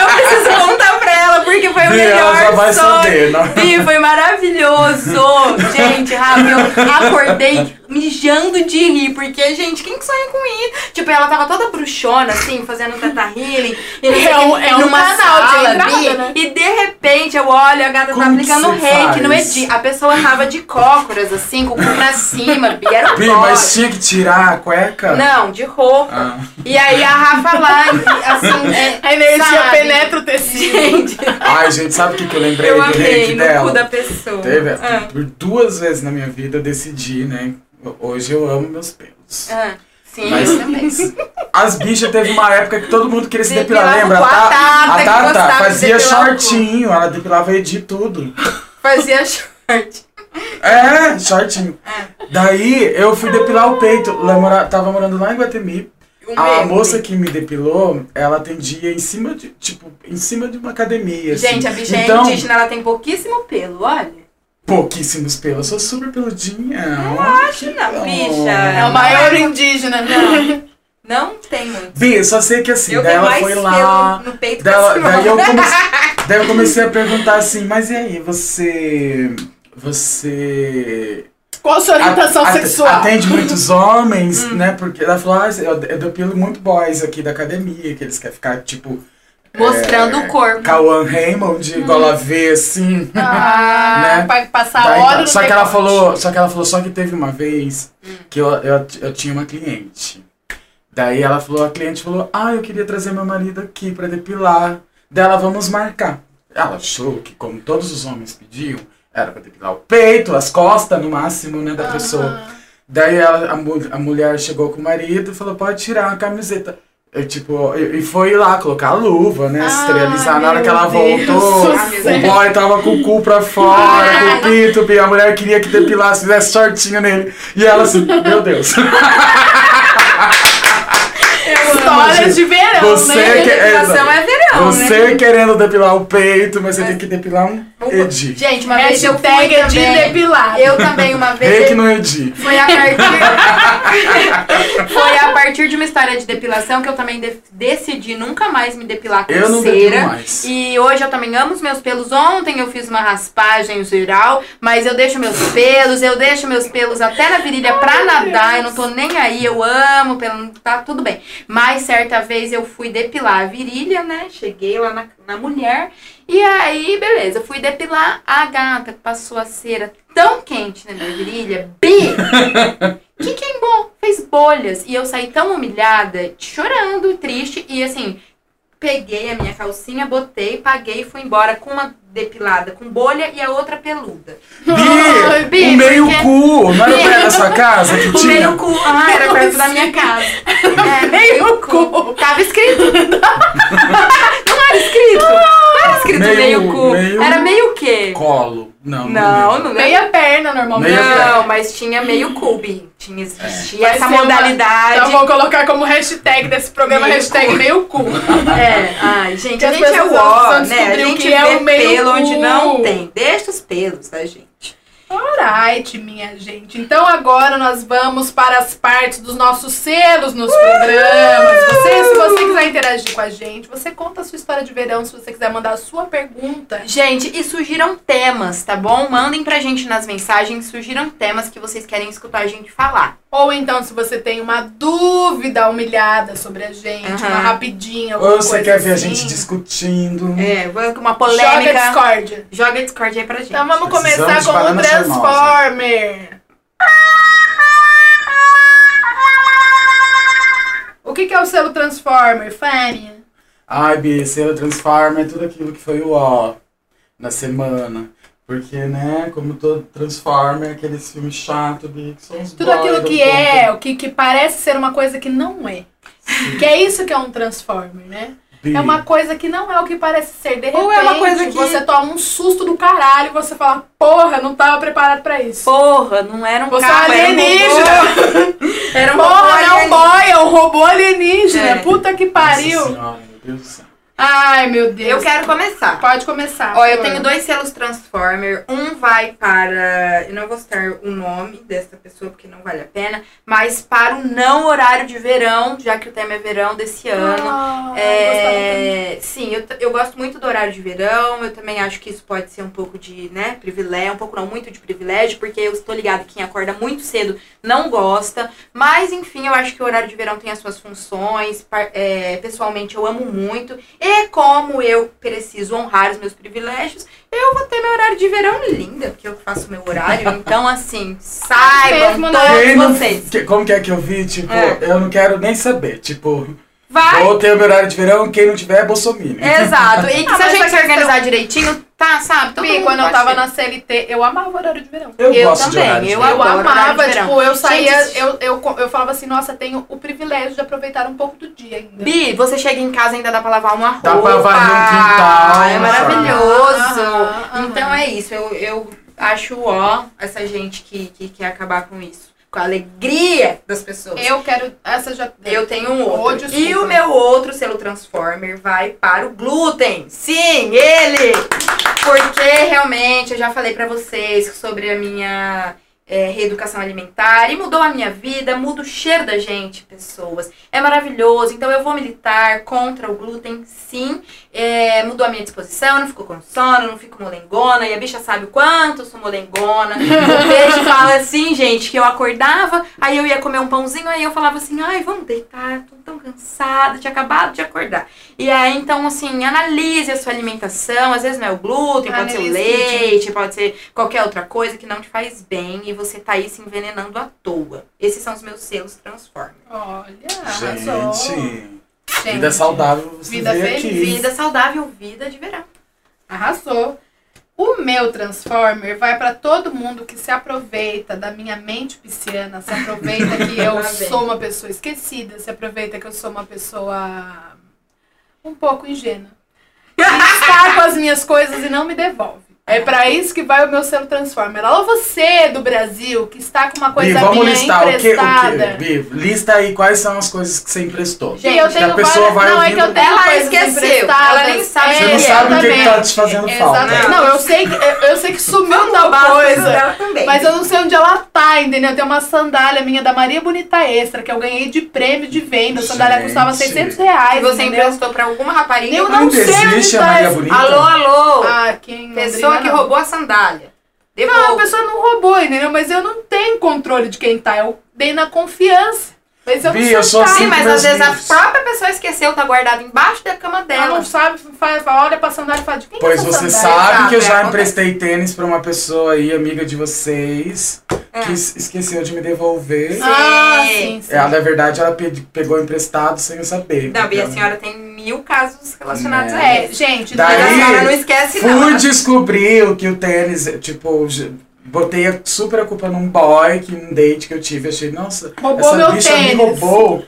eu preciso contar pra ela, porque foi o melhor ela já vai sonho. saber, não? Bi, foi maravilhoso. Gente, Rafa, eu acordei mijando de rir, porque, gente, quem que sonha com isso? Tipo, ela tava toda bruxona, assim, fazendo tata healing. E não É um- é um numa canal de sala, entrada, Bi, né? E de repente eu olho, a gata Como tá aplicando reiki no? Edi. A pessoa tava de cócoras, assim, com o cu pra cima, Bi, era um Bi, mas tinha que tirar a cueca? Não, de roupa. Ah. E aí a Rafa lá, assim, é, A energia sabe? Penetra o tecido. Gente, Ai, gente, sabe o que, que eu lembrei eu do amei reiki no dela? cu da pessoa. Teve, Ah, por duas vezes na minha vida eu decidi, né? Hoje eu amo meus pelos. ah, sim, Mas- eu também. as bichas teve uma época que todo mundo queria se depilar, lembra? com a Ta- Tata, a Tata de fazia cu. shortinho, ela depilava Edi tudo. Fazia short. É, shortinho. Daí eu fui depilar o peito. Lá tava morando lá em Guatemi. Um A moça que me depilou, ela atendia em cima de, tipo, em cima de uma academia. assim. Gente, a bicha então, é indígena, ela tem pouquíssimo pelo, olha. pouquíssimos pelos. Eu sou super peludinha. Não acho não, bicha. É o maior indígena. Não, não tem muito. Bi, só sei que assim, eu daí ela mais foi pelo lá. no peito Daí, que a ela- daí eu comecei, daí eu comecei a perguntar assim, mas e aí, você. Você. Qual a sua orientação a- sexual? Atende muitos homens, Hum. né? Porque ela falou, ah, eu, eu depilo muito boys aqui da academia, que eles querem ficar, tipo. Mostrando é, o corpo. Cauã Raymond, igual a V, assim. Ah, Né? pra passar Daí, no só que ela falou, só que ela falou só que teve uma vez Hum. que eu, eu, eu tinha uma cliente. Daí ela falou, a cliente falou, ah, eu queria trazer meu marido aqui pra depilar. Dela, vamos marcar. Ela achou que, como todos os homens pediam, era pra depilar o peito, as costas no máximo, né, da pessoa. Aham. Daí ela, a, a mulher chegou com o marido e falou, pode tirar a camiseta. Eu, tipo, e foi lá colocar a luva, né? Ai, esterilizar. Na hora que ela Deus voltou, do o boy tava com o cu pra fora, com o pinto, e a mulher queria que depilasse, fizesse shortinho nele. E ela assim, meu Deus. Histórias de verão, Você né? que- é, Depilação é verão, Você né? querendo depilar o peito, mas você tem que depilar um Edi. Gente, uma vez eu fui é de também. depilado. Eu também, uma vez. Reiki no Edi. Foi a partir. Foi a partir de uma história de depilação que eu também de- decidi nunca mais me depilar com Eu não cera. depilo mais. E hoje eu também amo os meus pelos. Ontem eu fiz uma raspagem geral, mas eu deixo meus pelos, eu deixo meus pelos até na virilha pra nadar. Eu não tô nem aí, eu amo pelo, tá tudo bem. Mas certa vez eu fui depilar a virilha, né? Cheguei lá na, na mulher. E aí, beleza, fui depilar a gata, passou a cera tão quente na minha virilha, bi! que queimou, fez bolhas. E eu saí tão humilhada, chorando, triste, e assim, peguei a minha calcinha, botei, paguei e fui embora com uma depilada com bolha e a outra peluda. Bi, Bi, o meio porque- cu. Não era perto da sua casa que O tinha? meio cu. Ah, era perto da minha casa. É, Meio cu. Tava escrito. Não era escrito. Escrito meio, Meio- cu. meio- Era meio o quê? Colo. Não, Não, não Meia perna, normalmente. Meia perna. Não, mas tinha meio cube. Tinha, existia Vai essa ser uma- modalidade. Então vou colocar como hashtag desse programa, Meio hashtag cu. meio cu. É, ai, gente, Que a gente é pessoas ó, né? A descobrir o gente que é o meio pelo onde cu. não tem. Deixa os pelos, tá, gente? Alright, minha gente. Então agora nós vamos para as partes dos nossos selos nos programas. Você, se você quiser interagir com a gente, você conta a sua história de verão, se você quiser mandar a sua pergunta. Gente, e surgiram temas, tá bom? Mandem pra gente nas mensagens, surgiram temas que vocês querem escutar a gente falar. Ou então, se você tem uma dúvida humilhada sobre a gente, Aham. uma rapidinha, Ou alguma você coisa quer ver a assim, gente discutindo. É, uma Joga polêmica. Discord. Joga Discord aí pra gente. Então vamos Precisamos começar com o Transformer. O que, que é o selo Transformer, Fânia? Ai, Bi, selo Transforma é tudo aquilo que foi o ó na semana. Porque, né, como todo Transformer, é aqueles filmes chatos, Bi, que são os Tudo aquilo que povo. é, o que, que parece ser uma coisa que não é. Que é isso que é um Transformer, né? Bi, É uma coisa que não é o que parece ser. De repente, Ou é uma coisa que- você toma um susto do caralho e você fala, porra, não tava preparado pra isso. Porra, não era um Você é carro, era um alienígena. robô. Era um robô Porra, não é um alienígena. boy, é um robô alienígena. É. Puta que Nossa pariu. senhora, meu Deus do céu. Ai, meu Deus. Eu quero começar. Pode começar. Ó, eu tenho dois selos Transformer. Um vai para. Eu não vou citar o nome dessa pessoa porque não vale a pena. Mas para o não horário de verão, já que o tema é verão desse ano. Ah, É, sim, eu, eu gosto muito do horário de verão. Eu também acho que isso pode ser um pouco de, né, privilégio, um pouco não muito de privilégio, porque eu estou ligada que quem acorda muito cedo não gosta. Mas, enfim, eu acho que o horário de verão tem as suas funções. é, pessoalmente, eu amo muito. E como eu preciso honrar os meus privilégios, eu vou ter meu horário de verão linda, porque eu faço meu horário. Então, assim, saibam Mesmo, todos não- vocês. que- como que é que eu vi? Tipo, É. eu não quero nem saber. Tipo, Vai. Vou ter o meu horário de verão, quem não tiver é Bolsonaro. Exato. E que Ah, se a gente se organizar direitinho, tá, sabe? Todo Pi, quando eu tava na CLT, eu amava o horário de verão. Eu, Eu também, eu. Eu amava, tipo, eu saía, Gente, eu, eu, eu falava assim, nossa, tenho o privilégio de aproveitar um pouco do dia ainda. Bi, você chega em casa e ainda dá pra lavar uma roupa. Dá pra varrer um quintal, É maravilhoso. Aham, aham. Então é isso. Eu, eu acho ó essa gente que, que quer acabar com isso. Com a alegria das pessoas. Eu quero, essa já... Eu tenho um Oh, outro. desculpa. e o meu outro selo Transformer vai para o glúten. Sim, ele! Porque realmente eu já falei pra vocês sobre a minha é, reeducação alimentar e mudou a minha vida, muda o cheiro da gente, pessoas. É maravilhoso. Então eu vou militar contra o glúten, sim. É, mudou a minha disposição, não fico com sono, não fico molengona. E a bicha sabe o quanto eu sou molengona. O beijo fala assim, gente, que eu acordava, aí eu ia comer um pãozinho, aí eu falava assim, ai, vamos deitar, tô tão cansada, tinha acabado de acordar. E aí, então, assim, analise a sua alimentação. Às vezes não é o glúten, pode ser o Analise leite, pode ser qualquer outra coisa que não te faz bem e você tá aí se envenenando à toa. Esses são os meus selos Transformer. Olha, arrasou. Gente, vida saudável, você Vida feliz, aqui. Vida saudável, vida de verão. Arrasou. O meu Transformer vai pra todo mundo que se aproveita da minha mente pisciana, se aproveita que eu sou uma pessoa esquecida, se aproveita que eu sou uma pessoa um pouco ingênua. Que está com as minhas coisas e não me devolve. É pra isso que vai o meu selo Transformer. Alô, você do Brasil que está com uma Bi, coisa vamos minha listar o que, o emprestada. que? Bi, lista aí quais são as coisas que você emprestou. Gente, eu que tenho a pessoa várias- vai Não, é que eu tenho Ela esqueceu, ela nem sabe É, Você não É, sabe o que, que exatamente. tá te fazendo falta. Não, eu sei que, eu, sei que sumiu da Basta coisa. dela também. Mas eu não sei onde ela tá, entendeu? Tem uma sandália minha da Maria Bonita Extra, que eu ganhei de prêmio de venda. A sandália Gente. custava 600 reais. Se você entendeu? emprestou pra alguma rapariga, Eu Ainda não sei onde existe a tá Bonita? alô, alô. Ah, quem Pessoa que não. roubou a sandália. Não, a pessoa não roubou, entendeu? Mas eu não tenho controle de quem tá. Eu dei na confiança. Mas eu não sei eu sou assim Sim, mas às vezes livros. a própria pessoa esqueceu, tá guardado embaixo da cama Ela dela. não sabe, faz, olha pra sandália e fala de quem Pois é você sandália? sabe Exato, que eu é, já acontece. emprestei tênis pra uma pessoa aí, amiga de vocês, É. que es- esqueceu de me devolver. Ah, Sim. sim, sim. Ela, na verdade, ela pe- pegou emprestado sem eu saber. Não, e a senhora tem mil casos relacionados Né. a É, isso. gente, Daí- não- não esquece, Fui não. Ela- descobrir o que o tênis, tipo, botei a super a culpa num boy, que um date que eu tive, achei, nossa, Roubou essa meu bicha me tênis. roubou.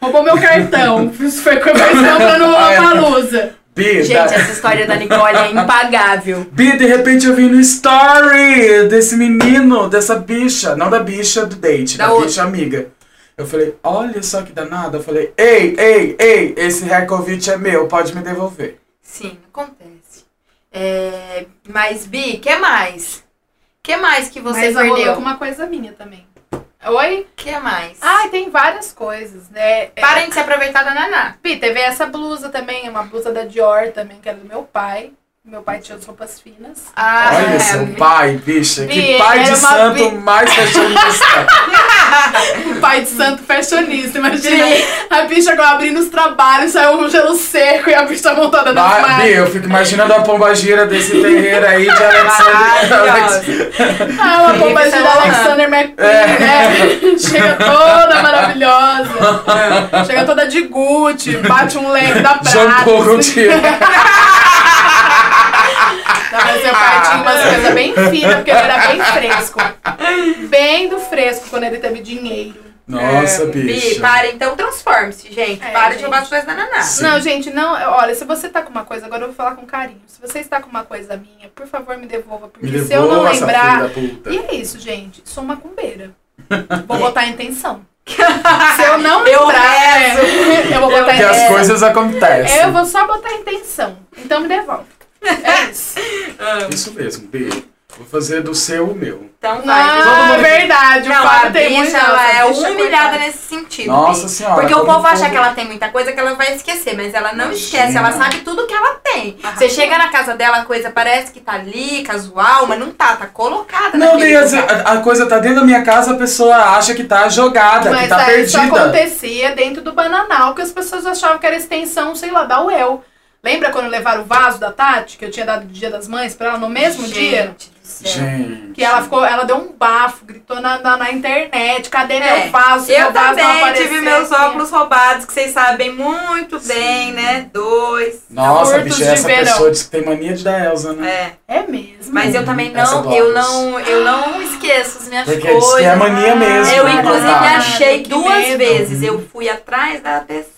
roubou meu cartão. Isso foi compra no Ah, é. Palusa. Bi, Gente, da- essa história da Nicole é impagável. Bi, de repente eu vi no story desse menino, dessa bicha, não da bicha do date, Da da, bicha amiga. Eu falei, olha só que danada. Eu falei, ei, ei, ei, esse Rekovic é meu, pode me devolver. Sim, acontece. É, mas, Bi, que mais? que mais que você Mas rolou perdeu? com uma coisa minha também. Oi? que mais? Ai, tem várias coisas, né? É, Parem de se aproveitar da Naná. Pi, teve essa blusa também, uma blusa da Dior também, que era do meu pai. Meu pai tinha as roupas finas. Ah, olha é, seu pai, bicha, Bi, que pai de santo bi- mais fashionista. pai de santo fashionista, imagina. A bicha abrindo os trabalhos, saiu um gelo seco e a bicha montada nas Ba- Bi, eu fico imaginando a pombagira desse terreiro aí de. Maravilhosa. Ah, uma você é Alexander McQueen, É. né? Chega toda maravilhosa. Chega toda de Gucci, bate um leque da prata. Jean Paul assim. Gaultier. Não, mas meu pai tinha umas coisas bem finas, porque ele era bem fresco. Bem do fresco quando ele teve dinheiro. Nossa, É, Bi, bicha. para então, transforme-se, gente. É, para de gente. roubar as coisas da Naná. Sim. Não, gente, não. Olha, se você tá com uma coisa, agora eu vou falar com carinho. Se você está com uma coisa minha, por favor, me devolva. Porque Me se eu não lembrar. E é isso, gente. Sou macumbeira. Vou botar intenção. Se eu não Eu lembrar, é, eu vou botar Porque as intenção. coisas acontecem. Eu vou só botar intenção. Então me devolve. É isso. Isso mesmo, Bi. Vou fazer do seu o meu. Então vai. Ah, mundo- verdade. Não, o a Fábio tem muito. bicha, ela é humilhada nesse sentido. Nossa Bi. senhora. Porque o povo acha que ela tem muita coisa que ela vai esquecer, mas ela não Imagina. esquece, ela sabe tudo que ela tem. Aham. Você chega na casa dela, a coisa parece que tá ali, casual, mas não tá, tá colocada Não, vezes, a, a coisa tá dentro da minha casa, a pessoa acha que tá jogada, que Mas tá aí isso perdida. acontecia dentro do bananal, que as pessoas achavam que era extensão, sei lá, da UEL. Lembra quando levaram o vaso da Tati, que eu tinha dado do Dia das Mães pra ela no mesmo dia? Gente do céu. céu. Gente. Que ela ficou, ela deu um bafo, gritou na, na, na internet, cadê É, meu vaso? Eu meu vaso não também aparecer tive meus aqui?" óculos roubados, que vocês sabem muito bem, né? Dois. Nossa, Furtos bicho, de essa verão. pessoa diz que tem mania de dar Elza, né? É. É mesmo. Mas eu também não, eu não, eu não esqueço as minhas Porque diz coisas. que é mania mesmo. Eu, né, inclusive, Natália? achei Que duas medo. vezes. Eu fui atrás da pessoa.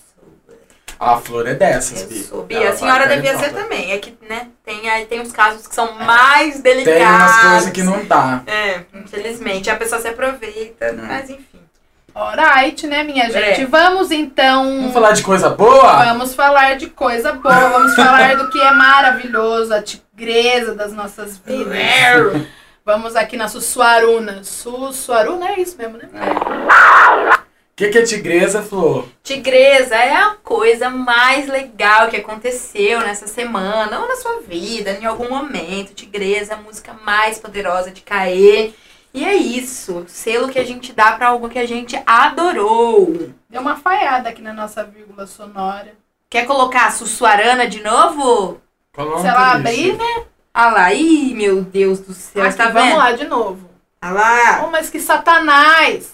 A flor é dessas, Eu Bi. sou Ela Bia. A senhora devia ser também. É que, né, tem, aí tem os casos que são mais delicados. Tem umas coisas que não dá. É, infelizmente. A pessoa se aproveita, Não. mas enfim. Alright, né, minha gente? É. Vamos então. Vamos falar de coisa boa? Vamos falar de coisa boa, vamos falar do que é maravilhoso, a tigresa das nossas vidas. Vamos aqui na Sussuaruna. Sussuaruna é isso mesmo, né? O que, que é tigresa, Flor? Tigresa é a coisa mais legal que aconteceu nessa semana ou na sua vida, em algum momento. Tigresa é a música mais poderosa de Caê. E é isso, selo que a gente dá pra algo que a gente adorou. Deu uma falhada aqui na nossa vírgula sonora. Quer colocar a Sussuarana de novo? Coloca, Se ela abrir, né? Ah lá, ih, meu Deus do céu, Aqui, tá vamos vendo? lá de novo. Ah lá. Oh, mas que satanás!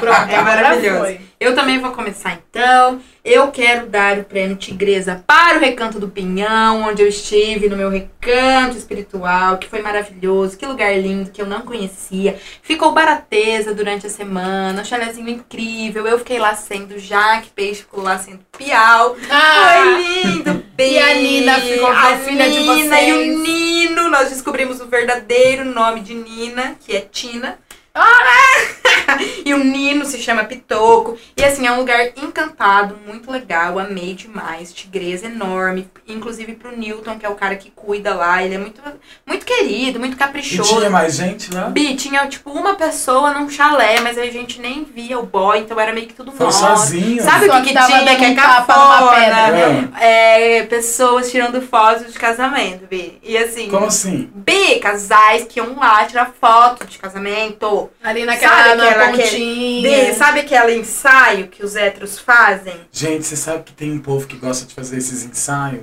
Pronto, É maravilhoso. Eu também vou começar então. Eu quero dar o prêmio Tigresa para o Recanto do Pinhão, onde eu estive no meu recanto espiritual, que foi maravilhoso, que lugar lindo que eu não conhecia. Ficou barateza durante a semana, um chalezinho incrível. Eu fiquei lá sendo Jaque, Peixe ficou lá sendo Piau. Ah, Foi lindo, E a Nina ficou com a filha de Nina e vocês. o Nino. Nós descobrimos o verdadeiro nome de Nina, que é Tina. e o Nino se chama Pitoco. E assim, é um lugar encantado, muito legal. Amei demais. Tigresa enorme. Inclusive pro Newton, que é o cara que cuida lá. Ele é muito, muito querido, muito E caprichoso. tinha mais gente lá? Bi, tinha tipo uma pessoa num chalé, mas a gente nem via o boy, então era meio que tudo Foi nosso. sozinho? Sabe o que, que tinha que é um cafona? pedra. Ah, É, pessoas tirando fotos de casamento, Bi. E assim, Como assim? Bi, casais que iam lá tirar foto de casamento. Ali naquela Sabe aquela- pontinha. Bi, sabe aquele ensaio que os héteros fazem? Gente, você sabe que tem um povo que gosta de fazer esses ensaios?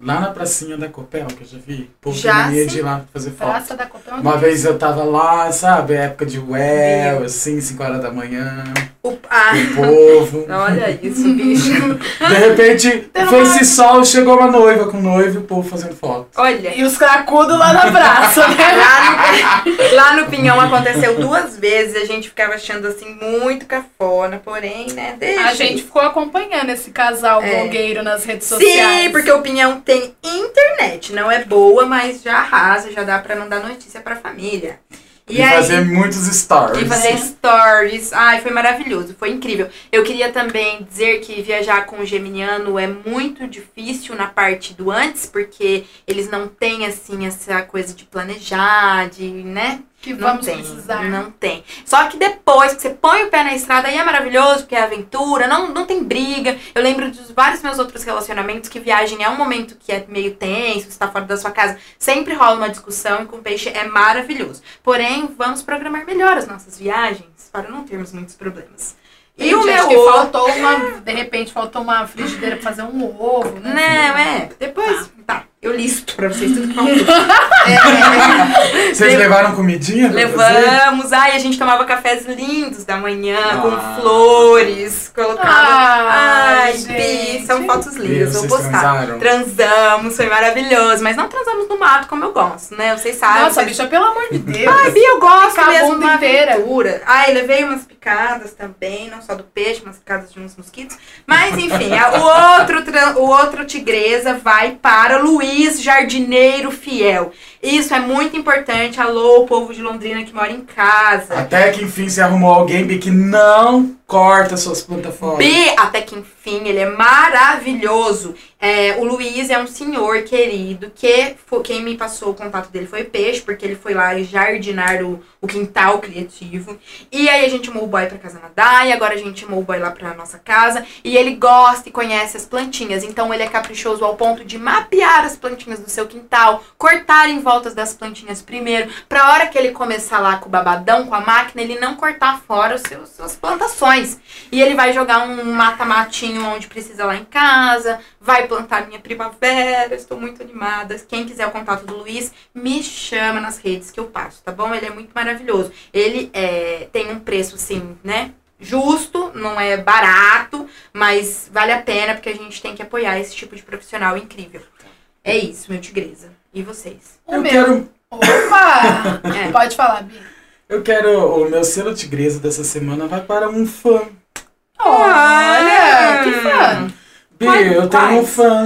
Lá na pracinha da Copel, que eu já vi. O povo Já, mania de ir lá fazer foto. Praça da Copel. Uma vez eu tava lá, sabe, época de well, assim, 5 horas da manhã, O, ah, o povo. olha isso, bicho. De repente, Tem foi uma- esse sol, chegou uma noiva com o noivo e o povo fazendo foto. Olha. E os cracudos lá na praça, né? Lá no, lá no Pinhão aconteceu duas vezes, a gente ficava achando assim muito cafona, porém, né, deixa. A gente ficou acompanhando esse casal É. blogueiro nas redes sociais. Sim, porque o Pinhão tem internet, não é boa, mas já arrasa, já dá pra mandar notícia pra família. E, fazer muitos stories. E fazer stories. Ai, foi maravilhoso, foi incrível. Eu queria também dizer que viajar com o Geminiano é muito difícil na parte do antes, porque eles não têm, assim, essa coisa de planejar, de, né? Que Não vamos tem, precisar. não tem. Só que depois que você põe o pé na estrada, aí é maravilhoso, porque é aventura, não, não tem briga. Eu lembro dos vários meus outros relacionamentos que viagem é um momento que é meio tenso, você tá fora da sua casa. Sempre rola uma discussão e com peixe é maravilhoso. Porém, vamos programar melhor as nossas viagens para não termos muitos problemas. E o meu ovo- faltou uma. De repente faltou uma frigideira pra fazer um ovo, né? Não, é. Depois. Tá. Eu listo pra vocês tudo que faltou. É, Vocês Lev- levaram comidinha? Levamos, ai, a gente tomava cafés lindos da manhã, Ah. com flores, colocava. Ai, Ai, Bi, são gente. fotos lindas, vou vocês postar. transaram? Transamos, foi maravilhoso, mas não transamos no mato como eu gosto, né? Vocês sabem. Nossa, vocês- bicha, pelo amor de Deus. Ai, Bi, eu gosto Ficar mesmo da aventura. Ai, levei umas picadas também, não só do peixe, umas picadas de uns mosquitos. Mas, enfim, a- o, outro, o outro tigresa vai para Luiz Jardineiro Fiel. Isso é muito importante. Alô, povo de Londrina que mora em casa. Até que enfim você arrumou alguém que não corta suas plantas fora. B, até que enfim, ele é maravilhoso. É, o Luiz é um senhor querido que fo- quem me passou o contato dele foi Peixe, porque ele foi lá jardinar o, o quintal criativo. E aí a gente chamou o boy pra casa nadar, e agora a gente chamou o boy lá pra nossa casa. E ele gosta e conhece as plantinhas, então ele é caprichoso ao ponto de mapear as plantinhas do seu quintal, cortar em voltas das plantinhas primeiro, pra hora que ele começar lá com o babadão, com a máquina, ele não cortar fora os seus, suas plantações. Mais. E ele vai jogar um mata-matinho onde precisa lá em casa, vai plantar minha primavera, estou muito animada. Quem quiser o contato do Luiz, me chama nas redes que eu passo, tá bom? Ele é muito maravilhoso. Ele é, tem um preço, assim, né? Justo, não é barato, mas vale a pena porque a gente tem que apoiar esse tipo de profissional incrível. É isso, meu tigresa. E vocês? O Eu meu. quero, Opa! É. Pode falar, Bi. Eu quero. O meu selo tigresa dessa semana vai para um fã. Olha, que fã. Bi, Quais- eu tenho um quais? fã.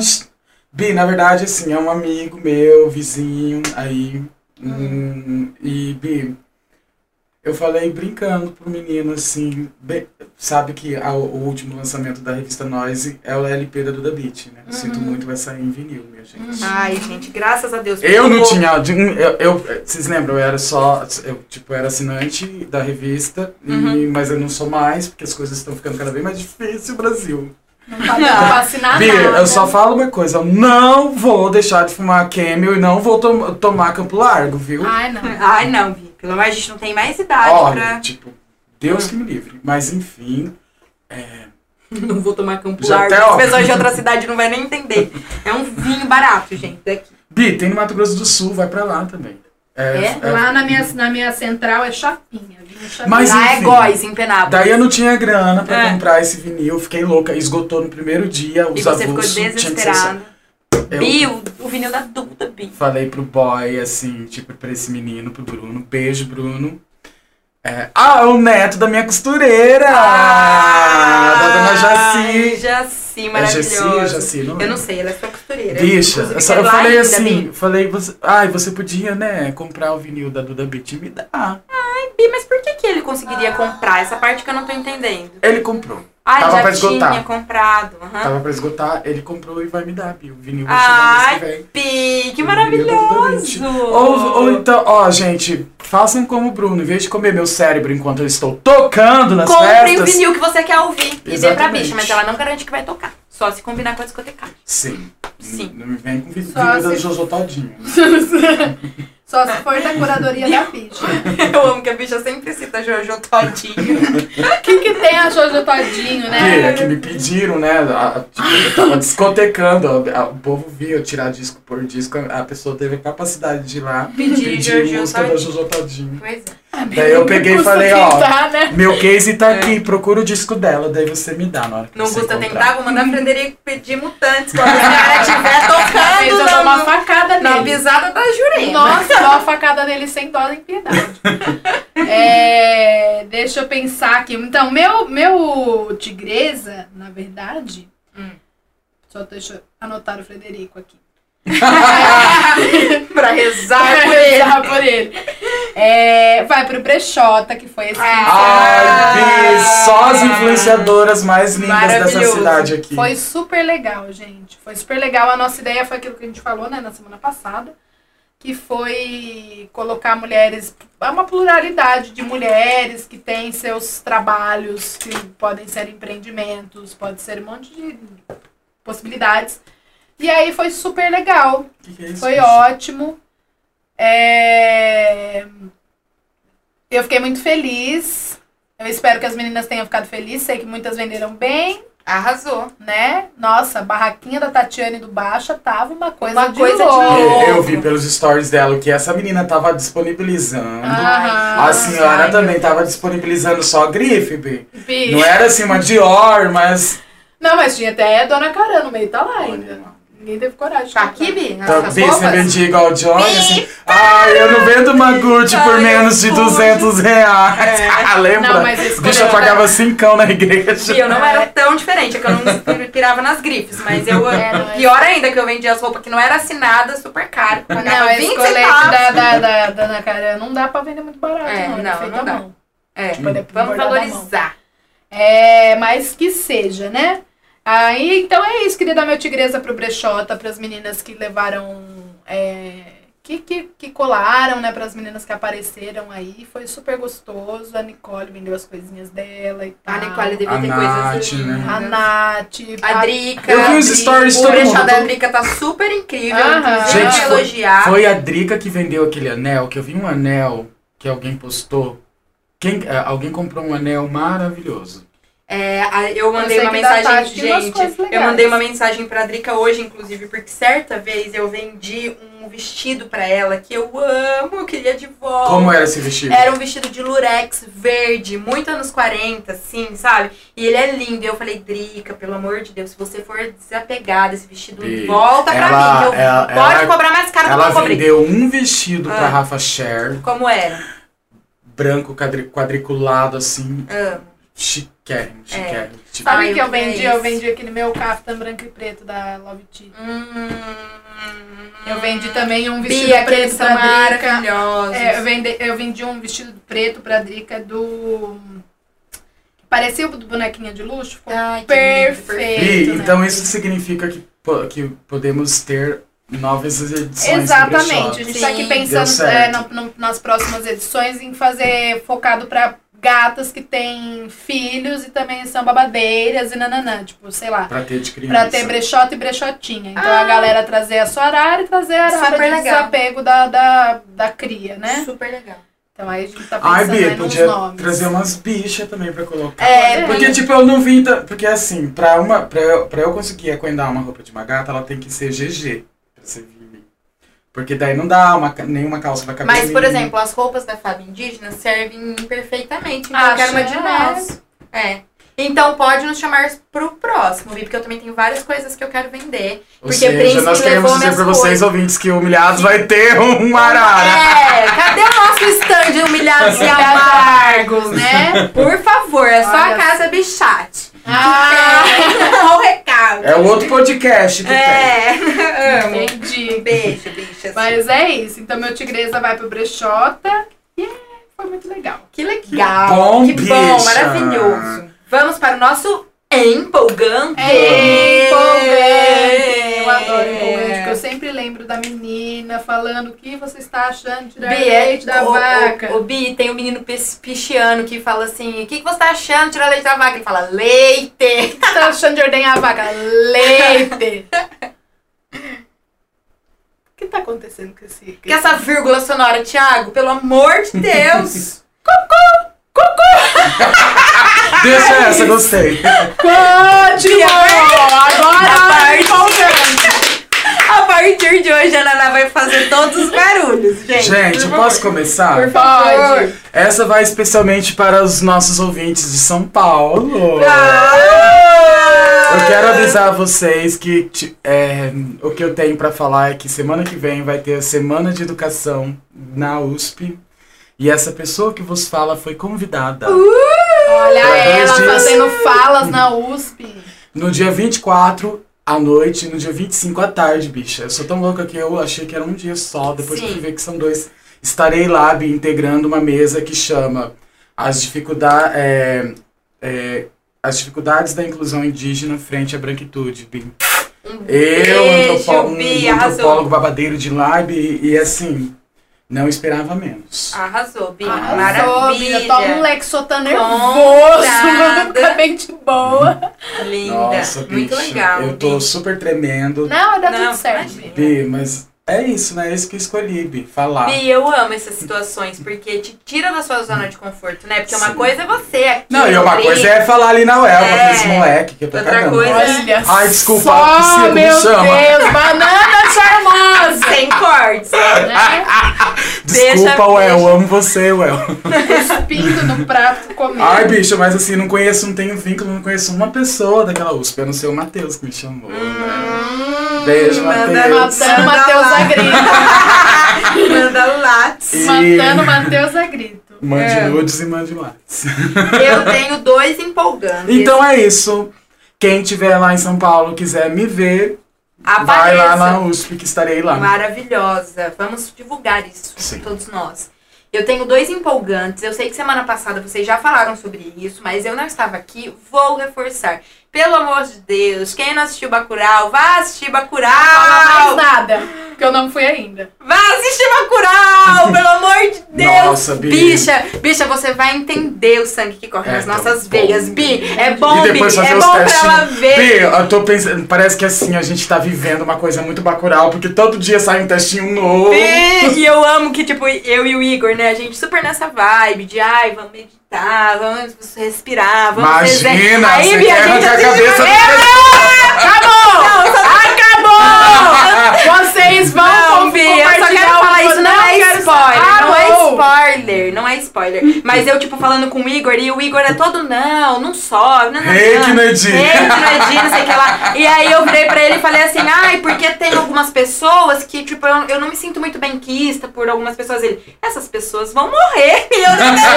Bi, na verdade, assim, é um amigo meu, vizinho, aí. hum, e, Bi, eu falei brincando pro menino, assim, bem- sabe que a- o último lançamento da revista Noise é o LP da Duda Beat, né? Uhum. Sinto muito, vai sair em vinil, minha gente. Ai, gente, graças a Deus. Eu não Pô, tinha. Eu, eu- vocês lembram? Eu era só. Eu, tipo, era assinante da revista, e- Uhum. mas eu não sou mais, porque as coisas estão ficando cada vez mais difíceis no Brasil. Não tá pra vacinar Bia, nada. eu só falo uma coisa: eu não vou deixar de fumar Camel e não vou to- tomar Campo Largo, viu? Ai, não. Ai, não, Vi. Pelo amor, a gente não tem mais idade Olha, pra. tipo, Deus Hum. que me livre. Mas enfim. É, Não vou tomar Campo Já Largo. As pessoas de outra cidade não vai nem entender. É um vinho barato, gente, daqui. Bi, tem no Mato Grosso do Sul, vai pra lá também. É? Lá na minha, na minha central é chapinha. vinho chapinha. Mas Lá é enfim. góis, em Penápolis. Daí eu não tinha grana pra É. comprar esse vinil, fiquei louca, esgotou no primeiro dia, os E você ficou avulsos, só- desesperada. Eu- Bi, o, o vinil da Duda, Bi. Falei pro boy, assim, tipo, pra esse menino, pro Bruno. Beijo, Bruno. É, ah, o neto da minha costureira! da dona Ai, Jaci. Jaci, É maravilhosa. Jaci, Jaci, não Eu lembro. não sei, ela é sua costureira. Bicha, eu, só- quero eu falei ainda, assim, Bi. falei, você, ai, você podia, né, comprar o vinil da Duda Beat e me dar. Bi, mas por que, que ele conseguiria comprar? Essa parte que eu não tô entendendo. Ele comprou. Ah, Tava ele pra já esgotar. tinha comprado. aham. Tava pra esgotar, ele comprou e vai me dar, Bi. O vinil vai chegar mês que Ai, vem. Bi, que O Beat. maravilhoso. Ou, ou então, ó, gente, façam como o Bruno. Em vez de comer meu cérebro enquanto eu estou tocando nas Compre o festas. vinil que você quer ouvir e dê pra Exatamente. bicha, mas ela não garante que vai tocar. Só se combinar com a discotecagem. Sim. Sim. Não me vem com vinil Só da se- Jojo Todinho. Só se for da curadoria da bicha. Eu amo que a bicha sempre cita Jojo Todinho. O que, que tem a Jojo Todinho, Que, né? que me pediram, né? a- tipo, eu tava discotecando. a- a- o povo via eu tirar disco por disco. A pessoa teve a capacidade de ir lá Pedir pedir Jojo música da Todinho. Jojo Todinho. Pois é. Daí eu peguei e falei, ó. né? Meu case tá aqui, procura o disco dela, daí você me dá na hora que Não custa encontrar. tentar, vou mandar a Frederico pedir mutantes quando a senhora estiver Fez eu tocando dar uma na, facada na nele. pisada da Jurema. Nossa, dá uma facada nele sem dó nem piedade. É, deixa eu pensar aqui. Então, meu, meu tigresa, na verdade. Hum. Só deixa eu anotar o Frederico aqui. pra rezar Vai por ele. rezar por ele. É, vai pro Brechota, que foi esse. Ah, Ai, Bi, só as influenciadoras mais lindas dessa cidade aqui. Foi super legal, gente. Foi super legal. A nossa ideia foi aquilo que a gente falou, né, na semana passada. Que foi colocar mulheres. É uma pluralidade de mulheres que têm seus trabalhos, que podem ser empreendimentos, pode ser um monte de possibilidades. E aí foi super legal. Que que é isso, Foi bicho? ótimo. É, Eu fiquei muito feliz. Eu espero que as meninas tenham ficado felizes. Sei que muitas venderam bem, Arrasou. né? Nossa, a barraquinha da Tatiane do Baixa tava uma coisa Uma de coisa de louco. É, Eu vi pelos stories dela que essa menina tava disponibilizando. Aham. A senhora ai, também tava disponibilizando só grife, Bi. Não era assim uma Dior, mas. Não, mas tinha até a Dona Caran no meio, tá lá Olha. Ninguém teve coragem Tá aqui, Bi? Então, Bi, você vendia igual o Johnny, assim. Ai, eu não vendo uma Gucci por menos de eu 200 reais. É. Lembra? Não, mas esse Bicho, eu pagava cincão na igreja. E eu não era tão diferente, é que eu não pirava nas grifes, mas eu. É, não é. Pior ainda que eu vendia as roupas que não era assinada, super caro. Não, esse 20 colete da, da, da, da Ana Caran não dá pra vender muito barato, É, não. é não, não dá. É, Tipo, é vamos valorizar. É, mas que seja, né? Aí, então é isso, queria dar meu tigresa pro Brechota, pras meninas que levaram. é, que, que, que colaram, né? Pras meninas que apareceram aí. Foi super gostoso. A Nicole vendeu as coisinhas dela e tal. A Nicole devia A ter Nath, coisas né? A Nath. A Drica. Eu vi os stories de O todo brechó mundo. da todo- Drica tá super incrível. Aham. Gente, foi- elogiar. Foi a Drica que vendeu aquele anel, que eu vi um anel que alguém postou. Quem, eh, alguém comprou um anel maravilhoso. É, eu mandei uma mensagem, gente. Eu mandei uma mensagem pra Drica hoje, inclusive, porque certa vez eu vendi um vestido pra ela que eu amo, eu queria de volta. Como era esse vestido? Era um vestido de lurex verde, muito anos 40, assim, sabe? E ele é lindo. E eu falei, Drica, pelo amor de Deus, se você for desapegada desse vestido, Bi, volta pra ela- mim. Eu, ela- pode ela- cobrar mais caro do que Ela eu cobrei. vendeu um vestido pra Ah. Rafa Cher, Como era? branco quadri- quadriculado, assim, Amo. Chiquérrimo, chiquérrimo. Tipo, Sabe Ai, o que eu é vendi? eu vendi aquele meu caftan branco e preto da Love Tea. Hum, Eu vendi também um vestido Bia, preto pra Drica. É, eu, vendi, eu vendi um vestido preto pra Drica do. Parecia o do bonequinha de luxo. Ficou Ai, lindo, perfeito. E, né? então isso significa que, que podemos ter novas edições Exatamente. A gente tá aqui pensando é, no- no- nas próximas edições em fazer focado pra gatas que têm filhos e também são babadeiras e nananã. Tipo, sei lá. Pra ter de criança. Pra ter brechota e brechotinha. Então a galera trazer a sua arara e trazer a arara Super de legal. desapego da, da, da cria, né? Super legal. Então aí a gente tá pensando Ai, Bia, podia nomes. trazer umas bichas também pra colocar. É, Porque, tipo, eu não vi. ta- Porque, assim, pra, uma, pra, eu, pra eu conseguir encomendar uma roupa de uma gata, ela tem que ser GG. Pra ser. Porque daí não dá, uma, nenhuma calça vai caber. Mas, por exemplo, as roupas da Fábio Indígena servem perfeitamente em Ah, qualquer uma de nós. É. Então pode nos chamar pro próximo, Vi, porque eu também tenho várias coisas que eu quero vender. Ou porque seja, nós queremos dizer pra vocês, coisas. ouvintes, que o Humilhados vai ter um arara. É, cadê o nosso stand humilhados e amargos, né? Por favor, é só Olha a casa Bichat. Ah, É o recado. É o outro podcast que tem. É, amo. entendi. Beijo, bichas. Mas é isso. Então meu tigresa vai pro brechota. E é, foi muito legal. Que legal. Que bom, que bom, bicha. maravilhoso. Vamos para o nosso empolgante. É empolgante. Eu adoro empolgante, porque eu sempre lembro da menina falando o que você está achando de tirar Bi, é- leite da o, vaca. O, o Bi tem um menino pichiano que fala assim: o que, que você tá achando de tirar leite da vaca? Ele fala: leite. O que você tá achando de ordenhar a vaca? Leite. O que tá acontecendo com esse... Que essa vírgula sonora, Thiago, pelo amor de Deus. Deixa essa, gostei. Ótimo! Agora A parte- empolgante. A partir de hoje a Naná vai fazer todos os barulhos, gente. Gente, eu posso começar? Por favor. Pode. Essa vai especialmente para os nossos ouvintes de São Paulo. Ah! Eu quero avisar vocês que é, o que eu tenho pra falar é que semana que vem vai ter a Semana de Educação na USP. E essa pessoa que vos fala foi convidada. Olha Pra dois ela dias. fazendo falas na USP. No dia 24 à noite e no dia 25 à tarde, bicha. Eu sou tão louca que eu achei que era um dia só. Depois que eu Sim. ver que são dois. Estarei lá Bi, integrando uma mesa que chama As, dificulda é, é, as Dificuldades da Inclusão Indígena frente à Branquitude. Bi. Um Eu, beijo, um Bi, arrasou. antropólogo babadeiro de lá e, e assim, não esperava menos. Arrasou, Bi. Arrasou, Maravilha. Bia. Toma um Lexotan nervoso. Bem de boa. Linda. Nossa, Muito bicha, legal. eu tô Bi. super tremendo. Não, dá Não, tudo certo. imagina. Bi, mas é isso, né? É isso que eu escolhi, Bi. Falar. Bi, eu amo essas situações, porque te tira da sua zona de conforto, né? Porque uma Sim. coisa é você aqui. Não, e uma coisa é falar ali na UEL É. pra esse moleque que eu tô Outra cagando. coisa- Olha Ai, desculpa, só, me meu chama. Deus, banana charmosa. Sem cortes. né? Desculpa, Uel, eu amo você, Uel. Cuspindo no prato comer. Ai, bicho, mas assim, não conheço, não tenho vínculo, não conheço uma pessoa daquela USP, a não ser o Matheus que me chamou, né? Beijo, manda- Matheus. Matando Matheus a grito. Manda lattes. E- Matando Matheus a grito. Mande É. nudes e mande likes. Eu tenho dois empolgantes. Então é isso. Quem tiver lá em São Paulo quiser me ver, vai lá Apareça. na USP que estarei lá. Maravilhosa. Vamos divulgar isso, Sim. todos nós. Eu tenho dois empolgantes. Eu sei que semana passada vocês já falaram sobre isso, mas eu não estava aqui. Vou reforçar. Pelo amor de Deus, quem não assistiu Bacurau, vá assistir Fala mais Bacurau! nada, porque eu não fui ainda. Vá assistir Bacurau! Pelo amor de Deus, falsa, Bi. Bicha, bicha, você vai entender o sangue que corre É nas tão nossas bom, veias, Bi. Bi. É bom, e Bi. É bom pra ela ver. Bi, eu tô pensando, parece que assim, a gente tá vivendo uma coisa muito bacural, porque todo dia sai um testinho novo. E, e eu amo que, tipo, eu e o Igor, né, a gente super nessa vibe de, ai, vamos meditar, vamos respirar, vamos Imagina, Aí, Bi, a gente a assim, cabeça do Acabou! Acabou! Vocês vão Não, Bi, eu só quero compartilhar o falar que eu isso, não, é quero spoiler, saber. não é Alô? Spoiler. Mas eu, tipo, falando com o Igor, e o Igor é todo, não, não sobe, não, não, Reiki não. no. Reiki não sei o que lá. E aí eu virei pra ele e falei assim, ai, porque tem algumas pessoas que, tipo, eu, eu não me sinto muito benquista por algumas pessoas. Ele, essas pessoas vão morrer. E eu não Meu Deus,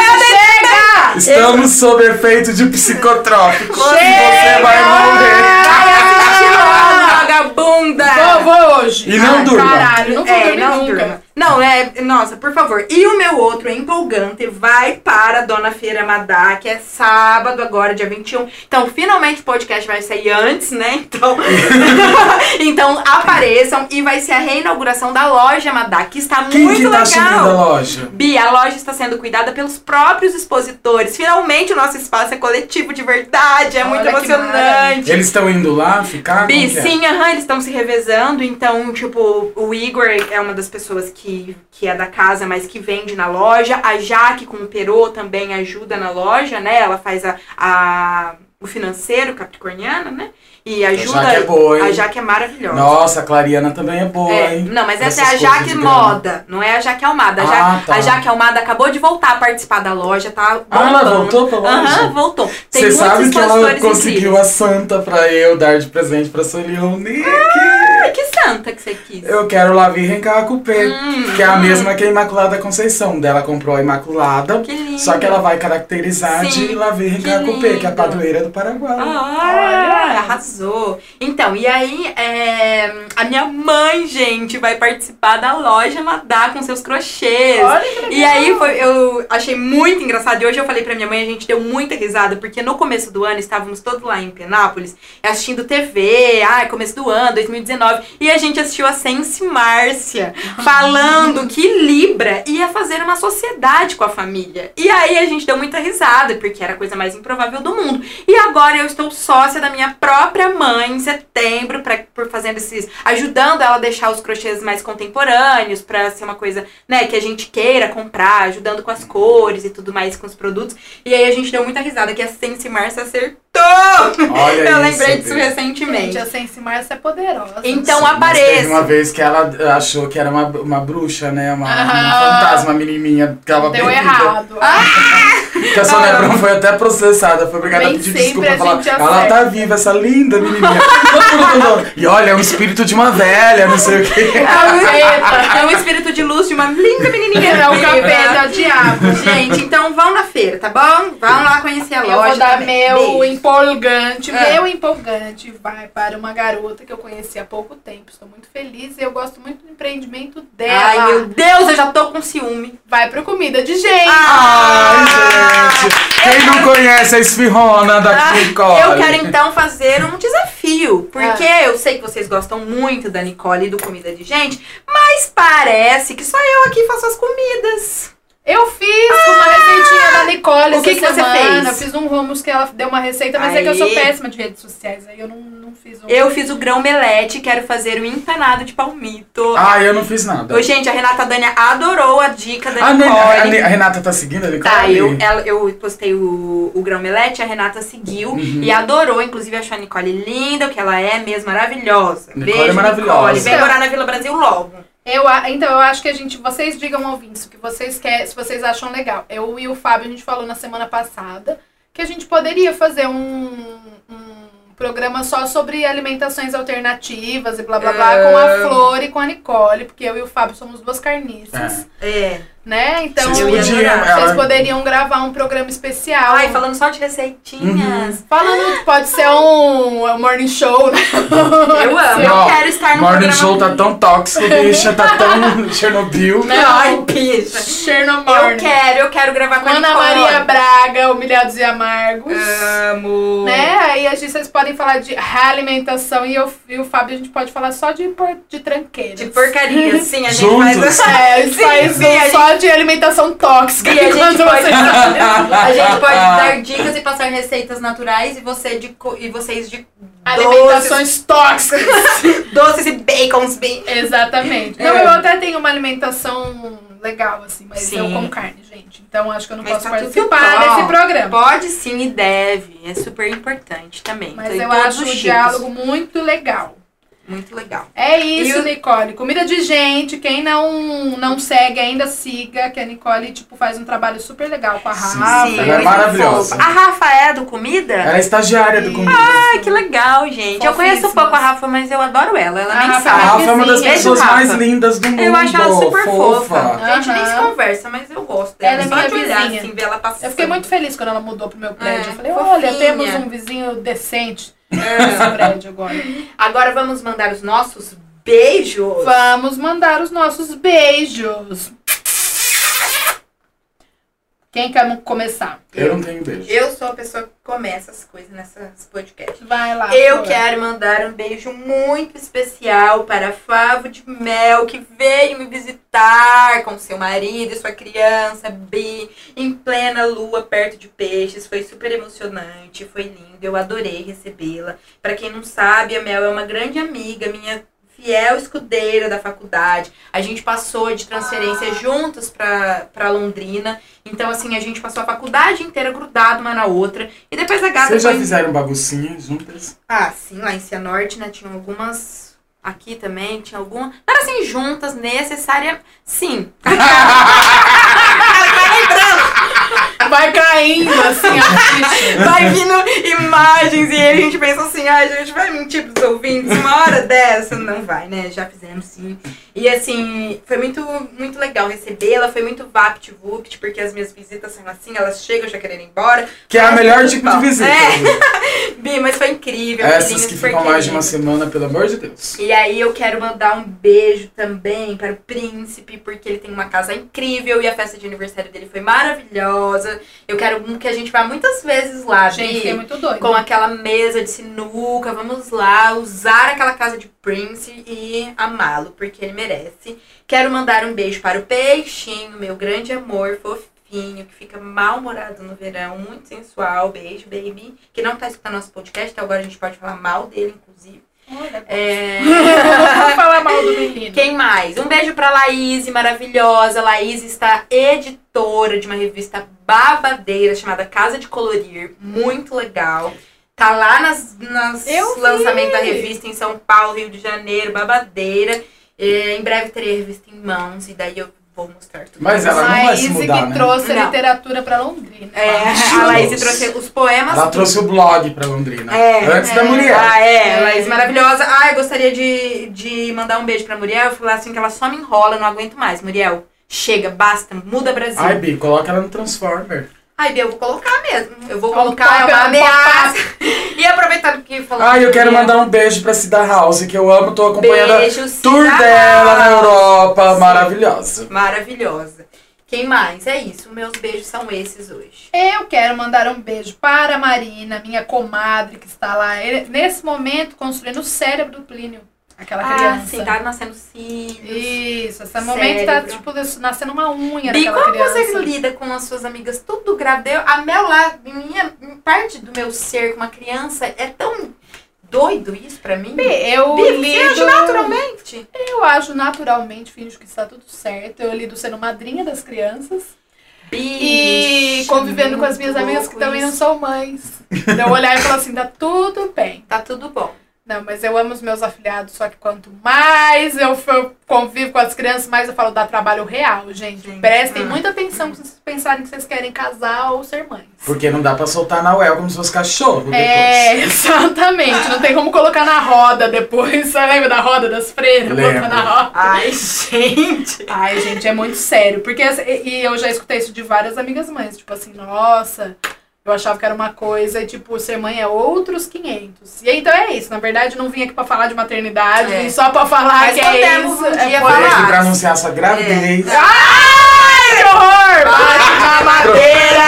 Deus, chega! Estamos sob efeito de psicotrópicos. Chega! Você vai morrer. Vagabunda. Vou, vou hoje. E não Ai, durma. Caralho, não vou É, dormir não nunca. durma. Não, é. Nossa, por favor. E o meu outro empolgante vai para a Dona Feira Madá, que é sábado agora, dia 21. Então, finalmente o podcast vai sair antes, né? Então, então apareçam e vai ser a reinauguração da loja Madá, que está Quem muito que tá legal. a loja? Bia, a loja está sendo cuidada pelos próprios expositores. Finalmente o nosso espaço é coletivo de verdade. É Olha muito emocionante. Eles estão indo lá ficar? Bi, é? sim, aham, eles estão se revezando. Então, tipo, o Igor é uma das pessoas que, que é da casa, mas que vende na loja. A Jaque com o Perô também ajuda na loja, né? Ela faz a, a- o financeiro capricorniano, né? E ajuda. Jaque é boa, hein? A Jaque é maravilhosa. Nossa, a Clariana também é boa, É, hein? não, mas essa é a Jaque grana. Moda, não é a Jaque Almada. A, Ah, tá. a Jaque Almada acabou de voltar a participar da loja, tá Ah, ela bombando. voltou pra loja? Aham, voltou. Tem Você sabe que ela conseguiu a santa pra eu dar de presente pra Solione? Ai, que santa que você quis. Eu quero lá vir rencar com P, Hum, que é a mesma que a Imaculada Conceição. Dela comprou a Imaculada, Que lindo. só que ela vai caracterizar Sim, de lá vir rencar P, que é a padroeira do Paraguai. Ah, arrasou. Então, e aí, é, a minha mãe, gente, vai participar da loja Madá com seus crochês. Olha que legal. E aí foi, eu achei muito engraçado. E hoje eu falei pra minha mãe, a gente deu muita risada, porque no começo do ano estávamos todos lá em Penápolis, assistindo TV, ai, começo do ano, 2019, e a gente assistiu a Sense Márcia, falando que Libra ia fazer uma sociedade com a família. E aí a gente deu muita risada, porque era a coisa mais improvável do mundo. E agora eu estou sócia da minha própria mãe em setembro, pra, por fazendo esses. ajudando ela a deixar os crochês mais contemporâneos, pra ser uma coisa, né, que a gente queira comprar, ajudando com as cores e tudo mais, com os produtos. E aí a gente deu muita risada que a Sense Márcia acertou! Olha eu isso, lembrei disso Bi. recentemente. Gente, a Sense Márcia é poderosa. Então Sim, mas Teve apareça. uma vez que ela achou que era uma, uma bruxa, né? Uma, uma Ah. fantasma, uma menininha. Que ela Deu bem errado. Que a Sônia Abrão foi até processada, foi obrigada a pedir desculpa a falar. Ela acerta." tá viva, essa linda menininha. e olha, é um espírito de uma velha, não sei o quê. Capeta. É um espírito de luz de uma linda menininha. É o capeta, é o diabo. Gente, então vão na feira, tá bom? Vão lá conhecer a loja. Eu vou dar também. meu Beijo. empolgante. Ah. Meu empolgante vai para uma garota que eu conheci há pouco tempo. Estou muito feliz e eu gosto muito do empreendimento dela. Ai, meu Deus, eu já tô com ciúme. Vai pro comida de gente. Ai, gente. Quem não conhece a esfirrona da Ah, Nicole? Eu quero então fazer um desafio. Porque eu sei que vocês gostam muito da Nicole e do Comida de Gente, mas parece que só eu aqui faço as comidas. Eu fiz uma receitinha da Nicole Ah. O que essa que você semana. fez? Eu fiz um hummus que ela deu uma receita, mas é que eu sou péssima de redes sociais. Aí eu não, não fiz um. Eu fiz o grão melete, quero fazer o empanado de palmito. Ah, eu não fiz nada. Ô, gente, a Renata Dânia adorou a dica da A, Nicole. a, Ne- a Renata tá seguindo a Nicole? Tá, eu, ela- eu postei o, o grão melete, a Renata seguiu Uhum. e adorou, inclusive achou aNicole linda, o que ela é mesmo, maravilhosa. Nicole Beijo, é maravilhosa. Nicole. Vem morar na Vila Brasil logo. Eu, então, eu acho que a gente. Vocês digam ouvintes o que vocês querem, se vocês acham legal. Eu e o Fábio, a gente falou na semana passada que a gente poderia fazer um, um programa só sobre alimentações alternativas e blá blá blá com a Flor e com a Nicole, porque eu e o Fábio somos duas carniças, É. né? Então Vocês eu ia podiam. vocês poderiam gravar um programa especial. Ai, falando só de receitinhas. Falando, pode ser um, um morning show, né? Eu amo, eu Não, quero estar no Morning. Show tá tão tóxico, bicha, tá tão Chernobyl. Não. Ai, bicha. Chernobyl. Eu quero, eu quero gravar com a Ana. Maria Braga, Humilhados e Amargos. Amo. Né? Aí a gente, vocês podem falar de realimentação e, eu, e o Fábio a gente pode falar só de, por, de tranqueiras. De porcaria, sim, a gente Juntos. faz. É, a gente Sim, faz sim, um a gente- só de alimentação tóxica. E a gente pode-. A gente pode dar dicas e passar receitas naturais e, você de, e vocês de Alimentações tóxicas. doces, e bacons bem. Exatamente. É. Eu até tenho uma alimentação legal, assim, mas Sim. eu como carne, gente. Então acho que eu não Mas posso tá participar desse programa. Pode sim e deve. É super importante também. Mas Então, eu acho o diálogo muito legal. Muito legal. É isso, E o- Nicole. Comida de gente. Quem não, não segue ainda, siga. Que a Nicole, tipo, faz um trabalho super legal com a Sim, Rafa. sim. Ela é muito maravilhosa. A Rafa é do comida? Ela é estagiária do comida. Ai, que legal, gente. Eu conheço Fofíssimas. pouco a Rafa, mas eu adoro ela. Ela A nem Rafa A sabe. Rafa é uma das Beijo, pessoas Rafa. mais lindas do mundo. Eu acho ela super fofa. fofa. A gente nem se conversa, mas eu gosto dela. Ela é Só minha de olhar, assim, ver ela passando. Eu fiquei muito feliz quando ela mudou pro meu prédio. É, eu falei, fofinha. olha, temos um vizinho decente É. prédio agora. Agora vamos mandar os nossos beijos. Vamos mandar os nossos beijos. Quem quer começar? Eu não tenho beijo. Eu sou a pessoa que começa as coisas nessas podcasts. Vai lá. Eu quero mandar um beijo muito especial para Favo de Mel, que veio me visitar com seu marido e sua criança, Bi, em plena lua, perto de peixes. Foi super emocionante, foi lindo, eu adorei recebê-la. Para quem não sabe, a Mel é uma grande amiga, minha fiel escudeira da faculdade. A gente passou de transferência juntas para Londrina. Então, assim, a gente passou a faculdade inteira grudado uma na outra. E depois a gata Vocês já foi- fizeram baguncinha juntas? ah, sim, lá em Cianorte, né? Tinha algumas. Aqui também, tinha alguma. Não era assim, juntas, necessária. Sim. Vai caindo assim a ficha. Vai vindo imagens e aí a gente pensa assim, ai, a gente vai mentir pros ouvintes uma hora dessa. Não vai, né? Já fizemos sim. E assim, foi muito, muito legal recebê-la, foi muito vapt-vupt, porque as minhas visitas são assim, elas chegam já querendo ir embora. Que é a melhor tipo bom. de visita. É. Bi, mas foi incrível. Essas que ficam mais de uma semana, pelo amor de Deus. E aí eu quero mandar um beijo também para o príncipe, porque ele tem uma casa incrível e a festa de aniversário dele foi maravilhosa. Eu quero que a gente vá muitas vezes lá, Gente, Bi, fiquei muito doida. com aquela mesa de sinuca. Vamos lá, usar aquela casa de Prince e amá-lo, porque ele merece. Quero mandar um beijo para o peixinho, meu grande amor, fofinho, que fica mal-humorado no verão, muito sensual. Beijo, baby. Que não tá escutando nosso podcast, então agora a gente pode falar mal dele, inclusive. Olha, É... Vamos falar mal do menino. Quem mais? Um beijo pra Laís, maravilhosa. Laís está editora de uma revista babadeira chamada Casa de Colorir. Muito legal. Tá lá nas, nas lançamentos da revista em São Paulo, Rio de Janeiro, babadeira. É, em breve terei a revista em mãos e daí eu vou mostrar tudo. Mas ela não vai se Laís mudar, que né? trouxe Não. literatura pra Londrina. É, a Laís trouxe os poemas. Ela trouxe o blog pra Londrina. É, antes da é. mulher. Ah, é, É. Laís maravilhosa. Ah, eu gostaria de, de mandar um beijo pra Muriel e falar assim que ela só me enrola, não aguento mais. Muriel, chega, basta, muda Brasil. Ai, Bi, coloca ela no Transformer. Ai, Bia, eu vou colocar mesmo. Eu vou colocar é uma um ameaça. E aproveitando que falou. Ai, eu quero mandar um beijo pra Cida House, que eu amo, tô acompanhando beijo, a tour Cida dela na House. Europa. Sim. Maravilhosa. Maravilhosa. Quem mais? É isso. Meus beijos são esses hoje. Eu quero mandar um beijo para a Marina, minha comadre, que está lá, ele- nesse momento, construindo o cérebro do Plínio. Aquela Ah, criança. sim, tá nascendo cílios. Isso, esse momento tá, tipo, nascendo uma unha daquela como criança. você lida com as suas amigas tudo grávida? Eu- A Mel lá, minha parte do meu ser com uma criança, é tão doido isso pra mim. Eu Bi, você lido... age naturalmente. Eu acho naturalmente, finjo que está tudo certo. Eu lido sendo madrinha das crianças. E Bicho, convivendo com as minhas amigas que também não isso. são mães. Então eu olhar e falar assim, tá tudo bem. Tá tudo bom. Não, mas eu amo os meus afilhados, só que quanto mais eu convivo com as crianças, mais eu falo dá trabalho real, gente. Gente, Prestem hum. muita atenção quando vocês pensarem que vocês querem casar ou ser mães. Porque não dá pra soltar na UEL como se fosse cachorro depois. É, exatamente. Não tem como colocar na roda depois. Você lembra da roda das freiras? Lembro. Botar na roda. Ai, gente. Ai, gente, é muito sério. Porque, e eu já escutei isso de várias amigas mães. Tipo assim, nossa, eu achava que era uma coisa tipo, ser mãe é outros 500. E aí, então é isso. Na verdade, não vim aqui pra falar de maternidade, É. vim só pra falar Mas que é isso. um é dia Veio falar. aqui pra anunciar sua gravidez. Ai, que horror! Bate na madeira!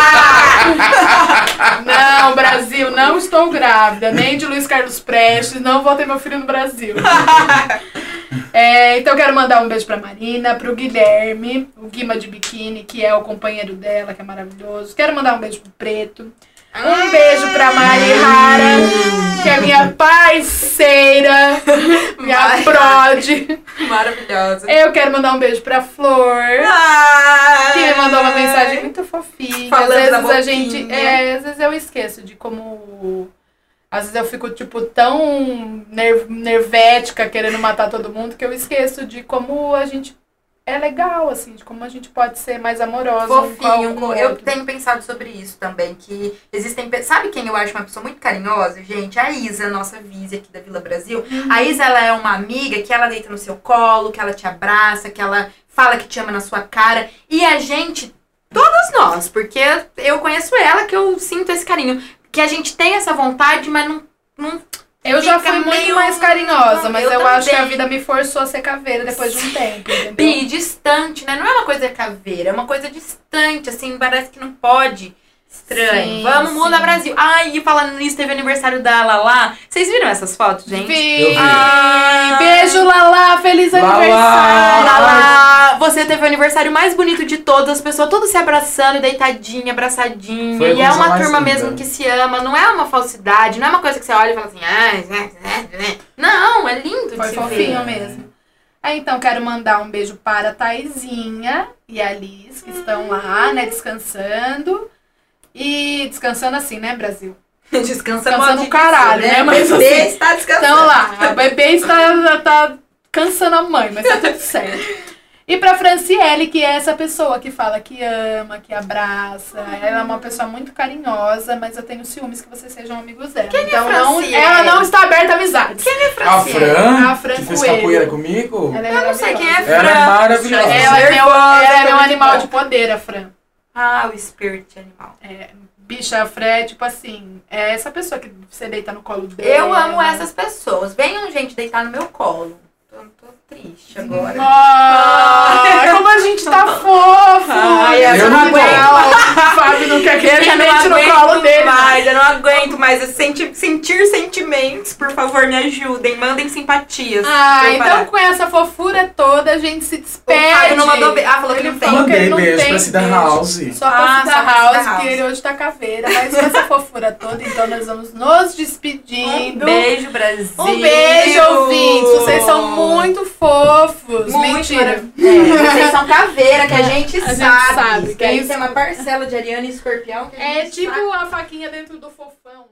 Não, Brasil, não estou grávida. Nem de Luiz Carlos Prestes, não vou ter meu filho no Brasil. É, então eu quero mandar um beijo pra Marina, pro Guilherme, o Guima de Biquíni, que é o companheiro dela, que é maravilhoso. Quero mandar um beijo pro Preto. Um beijo pra Mari Rara, que é minha parceira, minha Mari prod. Maravilhosa. Eu quero mandar um beijo pra Flor. Ai. Que me mandou uma mensagem muito fofinha. Falando às vezes a gente. É, às vezes eu esqueço de como. Às vezes eu fico, tipo, tão ner- nervética querendo matar todo mundo que eu esqueço de como a gente é legal, assim, de como a gente pode ser mais amorosa. um Fofinho. o Eu outro. tenho pensado sobre isso também, que existem... Sabe quem eu acho uma pessoa muito carinhosa, gente? A Isa, nossa Vise aqui da Vila Brasil. A Isa, ela é uma amiga que ela deita no seu colo, que ela te abraça, que ela fala que te ama na sua cara. E a gente, todos nós, porque eu conheço ela, que eu sinto esse carinho. Que a gente tem essa vontade, mas não... não Eu já fui muito meio- mais carinhosa, mas eu, Eu acho que a vida me forçou a ser caveira depois de um tempo, entendeu? Bi, distante, né? Não é uma coisa caveira, é uma coisa distante, assim, parece que não pode. Estranho. Sim, Vamos, muda sim. Brasil. Ai, e falando nisso, teve aniversário da Lala. Vocês viram essas fotos, gente? Vi. Ai. Beijo, Lala! Feliz Lala! aniversário! Lala, você teve o aniversário mais bonito de todos, as pessoas todas se abraçando, deitadinha, abraçadinha. Foi e é uma turma linda. mesmo que se ama, não é uma falsidade, não é uma coisa que você olha e fala assim, ah, não, é lindo de Foi se fofinho ver. mesmo. Aí, então, quero mandar um beijo para a Taizinha e a Liz, que estão lá, né, descansando. E descansando assim, né, Brasil? Descansa Descansando de caralho, dizer, né? Mas O bebê assim, está descansando. Então lá, a bebê está, tá cansando a mãe, mas tá tudo certo. E pra Franciele, que é essa pessoa que fala que ama, que abraça. Ela é uma pessoa muito carinhosa, mas eu tenho ciúmes que vocês sejam amigos dela. Quem é então não, Franciele? ela não está aberta a amizades. A Fran, A Fran que fez Coelho. capoeira comigo, Ela é Eu não sei quem é maravilhosa. Ela é Fran. maravilhosa. Ela é meu, Nervosa, ela é meu tô animal de poder, a Fran. Ah, o spirit animal. É, bicha, a Fran é tipo assim, é essa pessoa que você deita no colo dela. Eu amo essas pessoas. Venham, gente, deitar no meu colo. Tô, tô triste agora. Ah, como a gente tá fofo! Ai, eu não aguento. O Fábio não quer que Eu ele deite no aguento colo dele. mais, eu não aguento mais. Eu senti- sentir sentimentos, por favor, me ajudem. Mandem simpatias. Ah, eu então parar. com essa fofura toda a gente se O despede. Fábio não mandou beijo. Ah, falou que Ele não tem. que ele Mandei não beijo tem pra Cida. House. Só pra Ah, Cida House, House. ele hoje tá caveira. Mas com essa fofura toda, então nós vamos nos Um despedindo. beijo, Brasil. Um beijo, ouvintes. Vocês são muito fofos. Muito Mentira. maravilhosos. É, vocês são caveira, que a gente A gente sabe. sabe, Que aí que é tem uma parcela de Ariana e Escorpião que a É tipo sabe. a faquinha dentro do fofão?